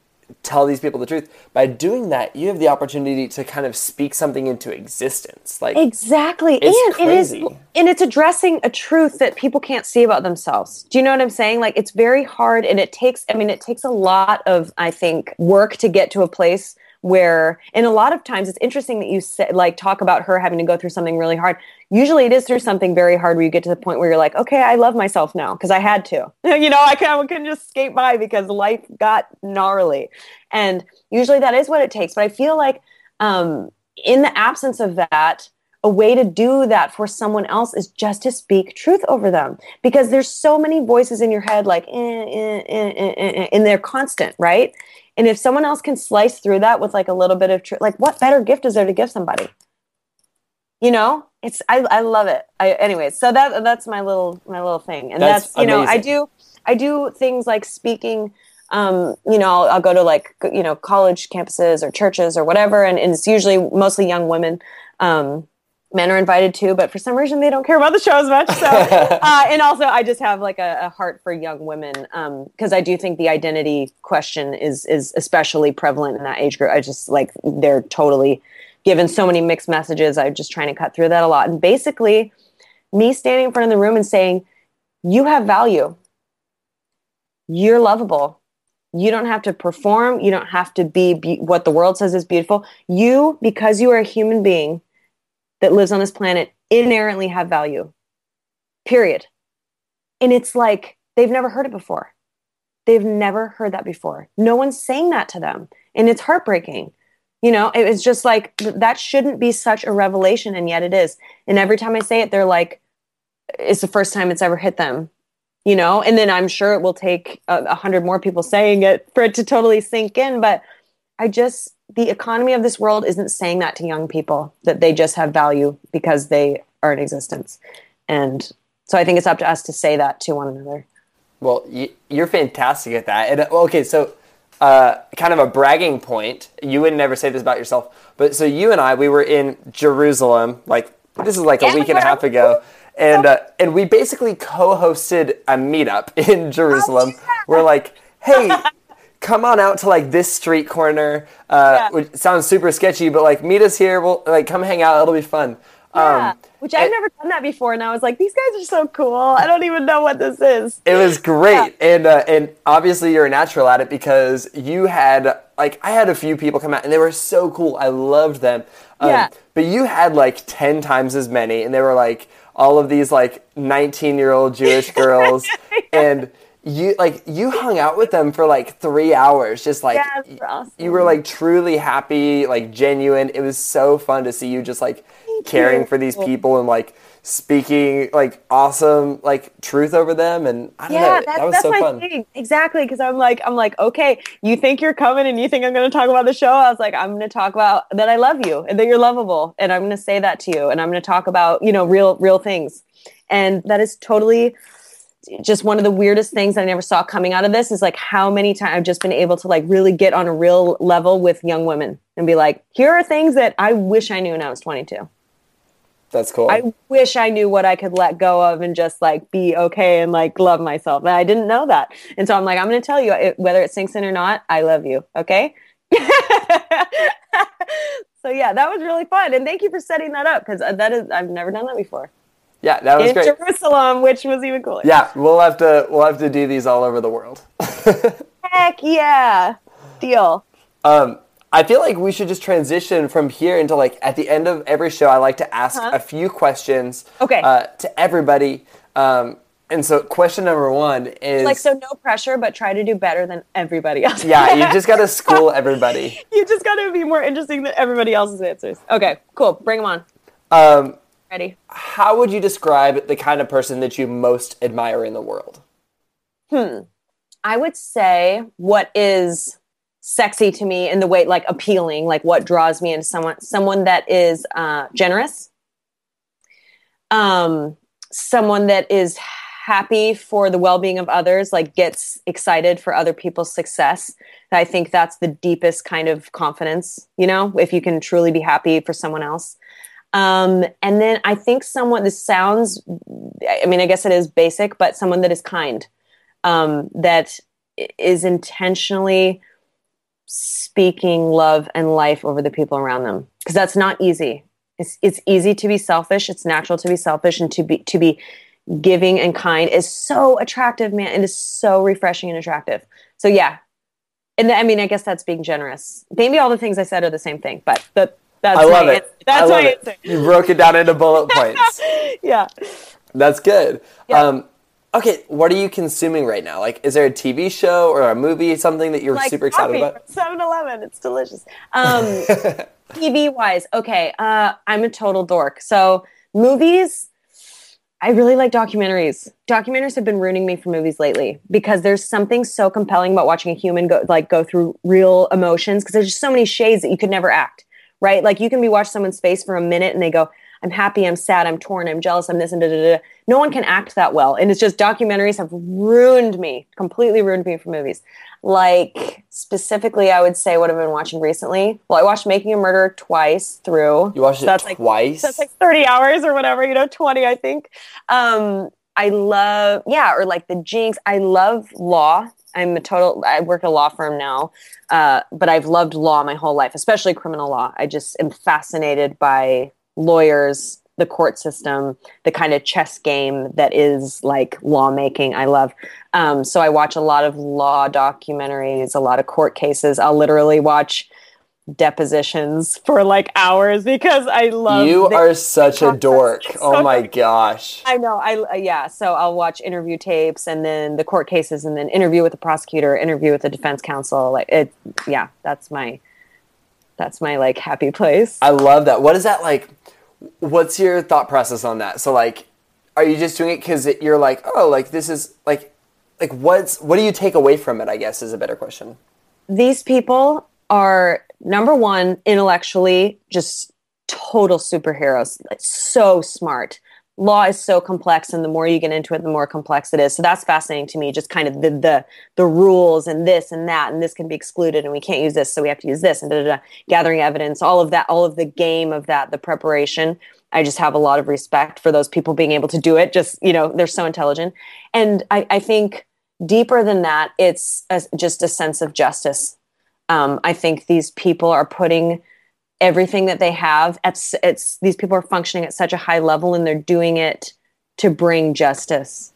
tell these people the truth. By doing that, you have the opportunity to kind of speak something into existence. Like Exactly. It's and it is crazy. and it's addressing a truth that people can't see about themselves. Do you know what I'm saying? Like it's very hard and it takes I mean it takes a lot of I think work to get to a place where and a lot of times it's interesting that you say, like talk about her having to go through something really hard. Usually it is through something very hard where you get to the point where you're like, okay, I love myself now because I had to. you know, I, can, I couldn't just skate by because life got gnarly. And usually that is what it takes. But I feel like um, in the absence of that, a way to do that for someone else is just to speak truth over them because there's so many voices in your head like eh, eh, eh, eh, eh, eh, and they're constant right and if someone else can slice through that with like a little bit of truth like what better gift is there to give somebody you know it's i, I love it I, anyways so that that's my little my little thing and That's that's, you know i do i do things like speaking um, you know, I'll, I'll go to like, you know, college campuses or churches or whatever. And, and it's usually mostly young women. Um, men are invited too, but for some reason they don't care about the show as much. So, uh, and also I just have like a, a heart for young women. Um, cause I do think the identity question is, is especially prevalent in that age group. I just like, they're totally given so many mixed messages. I'm just trying to cut through that a lot. And basically me standing in front of the room and saying, you have value. You're lovable. You don't have to perform. You don't have to be, be what the world says is beautiful. You, because you are a human being that lives on this planet, inherently have value. Period. And it's like they've never heard it before. They've never heard that before. No one's saying that to them. And it's heartbreaking. You know, it- it's just like that shouldn't be such a revelation, and yet it is. And every time I say it, they're like, it's the first time it's ever hit them you know and then i'm sure it will take a, a hundred more people saying it for it to totally sink in but i just the economy of this world isn't saying that to young people that they just have value because they are in existence and so i think it's up to us to say that to one another Well, you're fantastic at that. And okay, so uh, kind of a bragging point. You would never say this about yourself, but so you and I, we were in Jerusalem. Like this is like a Yeah, week and a half ago, and uh, and we basically co-hosted a meetup in Jerusalem. We're like, hey. Come on out to like this street corner, uh, Yeah. which sounds super sketchy, but like meet us here. We'll like come hang out. It'll be fun. yeah Um, which i've never done that before and i was like these guys are so cool i don't even know what this is It was great, and uh, and obviously you're a natural at it because you had like I had a few people come out and they were so cool. I loved them. Um, Yeah. But you had like ten times as many, and they were like all of these like 19 year old Jewish girls, and you like you hung out with them for like three hours, just like Yeah, awesome. you were like truly happy, like genuine. It was so fun to see you just like caring you. for these people and like speaking like awesome like truth over them and I don't yeah, know that's, that was that's so my fun. thing. Exactly, because I'm like, I'm like, okay, you think you're coming and you think I'm going to talk about the show? I was like, I'm going to talk about that I love you and that you're lovable, and I'm going to say that to you, and I'm going to talk about you know real, real things, and that is totally just one of the weirdest things I never saw coming out of this is like how many times I've just been able to like really get on a real level with young women and be like, here are things that I wish I knew when I was 22. That's cool. I wish I knew what I could let go of and just like be okay and like love myself. And I didn't know that. And so I'm like, I'm going to tell you it, whether it sinks in or not, I love you. Okay. so yeah, that was really fun. And thank you for setting that up because uh, that is, I've never done that before. Yeah, that was In great. Jerusalem, which was even cooler. Yeah, we'll have to we'll have to do these all over the world. Heck yeah. Deal. Um, I feel like we should just transition from here into like at the end of every show. I like to ask Uh-huh. a few questions. Okay. Uh, to everybody, um, And so, question number one is like so no pressure but try to do better than everybody else yeah, you just got to school everybody. you just got to be more interesting than everybody else's answers okay cool bring them on Um, ready how would you describe the kind of person that you most admire in the world? Hmm. I would say what is sexy to me in the way like appealing like what draws me into someone someone that is uh, generous um someone that is happy for the well-being of others like gets excited for other people's success i think that's the deepest kind of confidence you know if you can truly be happy for someone else um, and then i think someone this sounds i mean i guess it is basic but someone that is kind um, that is intentionally speaking love and life over the people around them. Because that's not easy. It's it's easy to be selfish. It's natural to be selfish and to be to be giving and kind is so attractive man. It is so refreshing and attractive. So yeah. And i mean i guess that's being generous. Maybe all the things i said are the same thing but that that's I love it. answer. that's I love my it. answer You broke it down into bullet points. yeah That's good. Yeah. Um, okay, what are you consuming right now? Like, is there a TV show or a movie, something that you're like super excited about? from 7-Eleven. It's delicious. Um, TV wise, okay. Uh, I'm a total dork. So movies, I really like documentaries. Documentaries have been ruining me for movies lately because there's something so compelling about watching a human go like go through real emotions because there's just so many shades that you could never act. Right? Like you can be watch someone's face for a minute and they go, I'm happy, I'm sad, I'm torn, I'm jealous, I'm this and da da da. No one can act that well. And it's just documentaries have ruined me, completely ruined me for movies. Like specifically, I would say what I've been watching recently. Well, I watched Making a Murder twice through. You watched it That's like- twice? That's like 30 hours or whatever, you know, 20, I think. Um, I love, yeah, or like the Jinx. I love law. I'm a total, I work at a law firm now, uh, but I've loved law my whole life, especially criminal law. I just am fascinated by lawyers, the court system, the kind of chess game that is like lawmaking. I love. Um, so I watch a lot of law documentaries, a lot of court cases. I'll literally watch depositions for like hours because I love. you the- are such a dork. It's Oh my funny. gosh. I know. I uh, yeah. So I'll watch interview tapes and then the court cases and then interview with the prosecutor, interview with the defense counsel. Like it. Yeah, that's my. That's my like happy place. I love that. What is that like? What's your thought process on that? So like, are you just doing it because you're like, oh, like this is like, like what's what do you take away from it? I guess is a better question. These people are number one intellectually just total superheroes. So smart. Law is so complex, and the more you get into it, the more complex it is. So that's fascinating to me. Just kind of the the the rules and this and that, and this can be excluded, and we can't use this, so we have to use this, and da, da, da. gathering evidence, all of that, all of the game of that, the preparation. I just have a lot of respect for those people being able to do it. Just you know, they're so intelligent, and I, I think deeper than that, it's a, just a sense of justice. Um, I think these people are putting everything that they have. It's, it's these people are functioning at such a high level, and they're doing it to bring justice.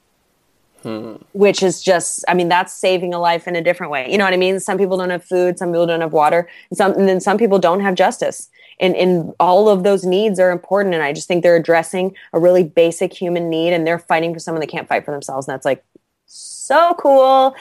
Which is just, I mean, that's saving a life in a different way. You know what I mean? Some people don't have food, some people don't have water, and some, and then some people don't have justice. And, and all of those needs are important. And I just think they're addressing a really basic human need, and they're fighting for someone that can't fight for themselves. And that's like so cool.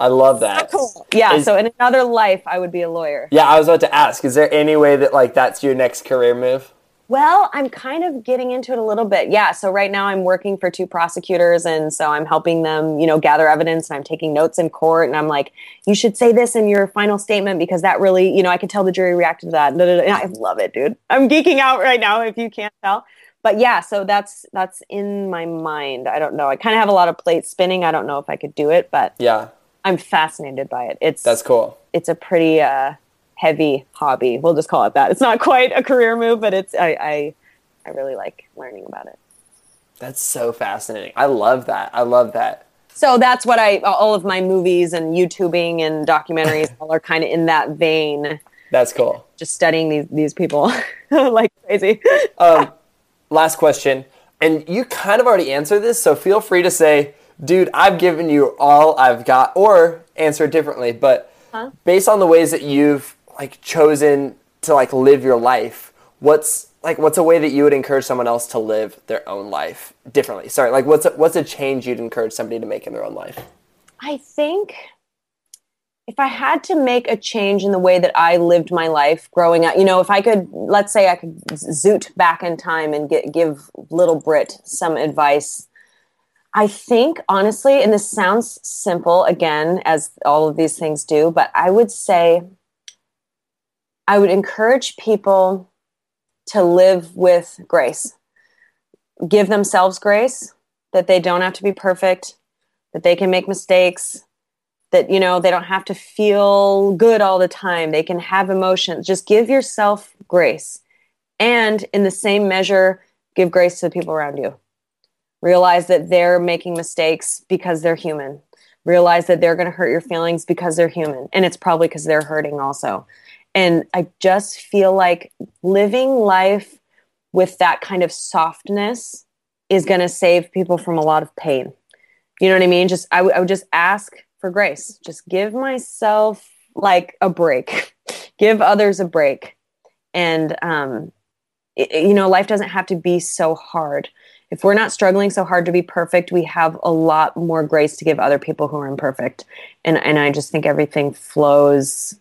I love that. cool Yeah. Is- so in another life, I would be a lawyer. Yeah, I was about to ask. Is there any way that like that's your next career move? Well, I'm kind of getting into it a little bit. Yeah. So right now I'm working for two prosecutors and so I'm helping them, you know, gather evidence and I'm taking notes in court and I'm like, you should say this in your final statement because that really, you know, I can tell the jury reacted to that. And I love it, dude. I'm geeking out right now if you can't tell. But yeah, so that's that's in my mind. I don't know. I kind of have a lot of plates spinning. I don't know if I could do it, but Yeah, I'm fascinated by it. It's that's cool. it's a pretty uh, heavy hobby. We'll just call it that. It's not quite a career move, but it's I I, I really like learning about it. That's so fascinating. I love that. I love that. So that's what I all of my movies and YouTubing and documentaries all are kind of in that vein. That's cool. Just studying these these people like crazy. Um, last question, and you kind of already answered this, so feel free to say, "Dude, I've given you all I've got," or answer it differently. But based on the ways that you've like chosen to like live your life, what's like what's a way that you would encourage someone else to live their own life differently? Sorry, like what's a, what's a change you'd encourage somebody to make in their own life? I think if I had to make a change in the way that I lived my life growing up, you know, if I could, let's say I could zoot back in time and get, give little Britt some advice, I think honestly, and this sounds simple again, as all of these things do, but I would say I would encourage people to live with grace, give themselves grace, that they don't have to be perfect, that they can make mistakes that you know they don't have to feel good all the time. They can have emotions. Just give yourself grace. And in the same measure give grace to the people around you realize that they're making mistakes because they're human realize that they're going to hurt your feelings because they're human and it's probably because they're hurting also and i just feel like living life with that kind of softness is going to save people from a lot of pain you know what i mean just I, w- I would just ask for grace. Just give myself like a break, give others a break. And, um, it, you know, life doesn't have to be so hard. If we're not struggling so hard to be perfect, we have a lot more grace to give other people who are imperfect. And, and I just think everything flows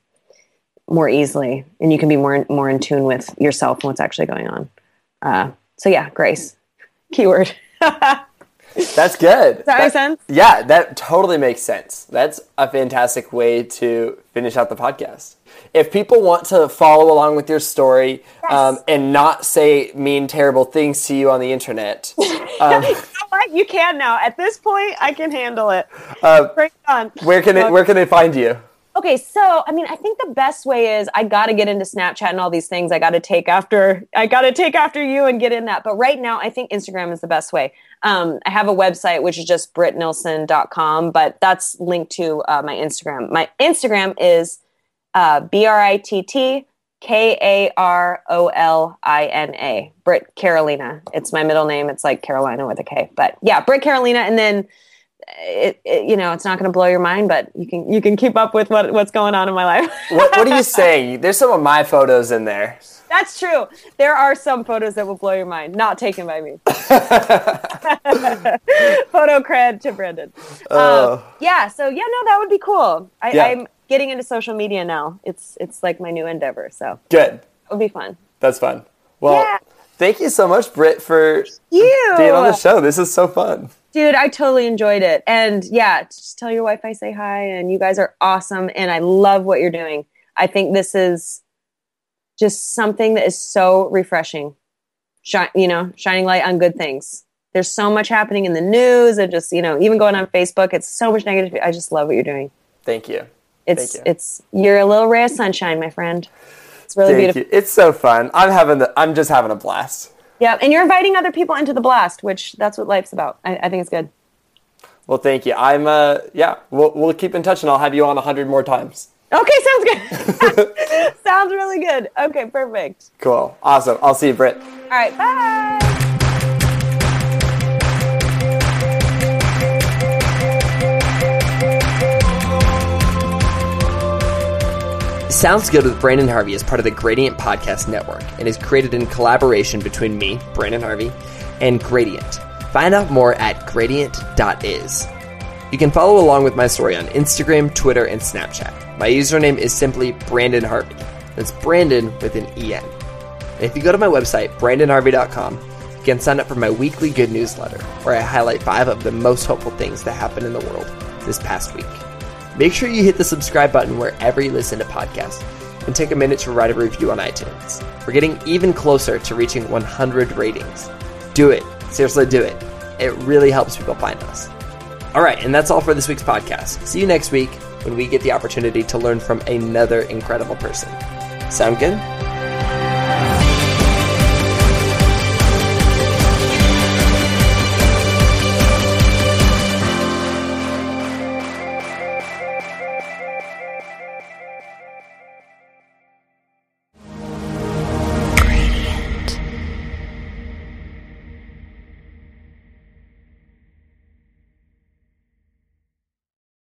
more easily and you can be more, more in tune with yourself and what's actually going on. Uh, so yeah, grace, keyword. That's good. Does that, that make sense? Yeah, that totally makes sense. That's a fantastic way to finish out the podcast. If people want to follow along with your story yes. um, and not say mean, terrible things to you on the internet, um, you, know you can now. At this point, I can handle it. Uh, Bring it on. Where can it, Where can they find you? Okay, so I mean, I think the best way is I got to get into Snapchat and all these things. I got to take after I got to take after you and get in that. But right now, I think Instagram is the best way. Um, I have a website which is just brittnilsson.com, but that's linked to uh, my Instagram. My Instagram is uh, B R I T T K A R O L I N A, Britt Karolina. It's my middle name. It's like Carolina with a K, but yeah, Britt Karolina, and then it, it, you know it's not going to blow your mind but you can you can keep up with what what's going on in my life what, what are you saying there's some of my photos in there that's true. There are some photos that will blow your mind. Not taken by me. Photo cred to brandon. Uh, um, yeah so yeah no that would be cool. I, yeah. i'm getting into social media now. It's it's like my new endeavor so. Good. It would be fun. That's fun. Well yeah. thank you so much britt for you. being on the show. This is so fun. Dude, I totally enjoyed it. And yeah, just tell your wife I say hi and you guys are awesome and I love what you're doing. I think this is just something that is so refreshing. Shine, you know, shining light on good things. There's so much happening in the news and just, you know, even going on Facebook, it's so much negative. I just love what you're doing. Thank you. It's Thank you. it's you're a little ray of sunshine, my friend. It's really Thank beautiful. You. It's so fun. I'm having the I'm just having a blast. Yeah, and you're inviting other people into the blast, which that's what life's about. I, I think it's good. Well, thank you. I'm uh yeah, we'll we'll keep in touch and I'll have you on a hundred more times. Okay, sounds good. sounds really good. Okay, perfect. Cool. Awesome. I'll see you, Britt. All right, bye. Sounds Good with Brandon Harvey is part of the Gradient Podcast Network and is created in collaboration between me, Brandon Harvey, and Gradient. Find out more at gradient.is. You can follow along with my story on Instagram, Twitter, and Snapchat. My username is simply Brandon Harvey. That's Brandon with an EN. If you go to my website, brandonharvey.com, you can sign up for my weekly good newsletter, where I highlight five of the most hopeful things that happened in the world this past week. Make sure you hit the subscribe button wherever you listen to podcasts and take a minute to write a review on iTunes. We're getting even closer to reaching 100 ratings. Do it. Seriously, do it. It really helps people find us. All right, and that's all for this week's podcast. See you next week when we get the opportunity to learn from another incredible person. Sound good?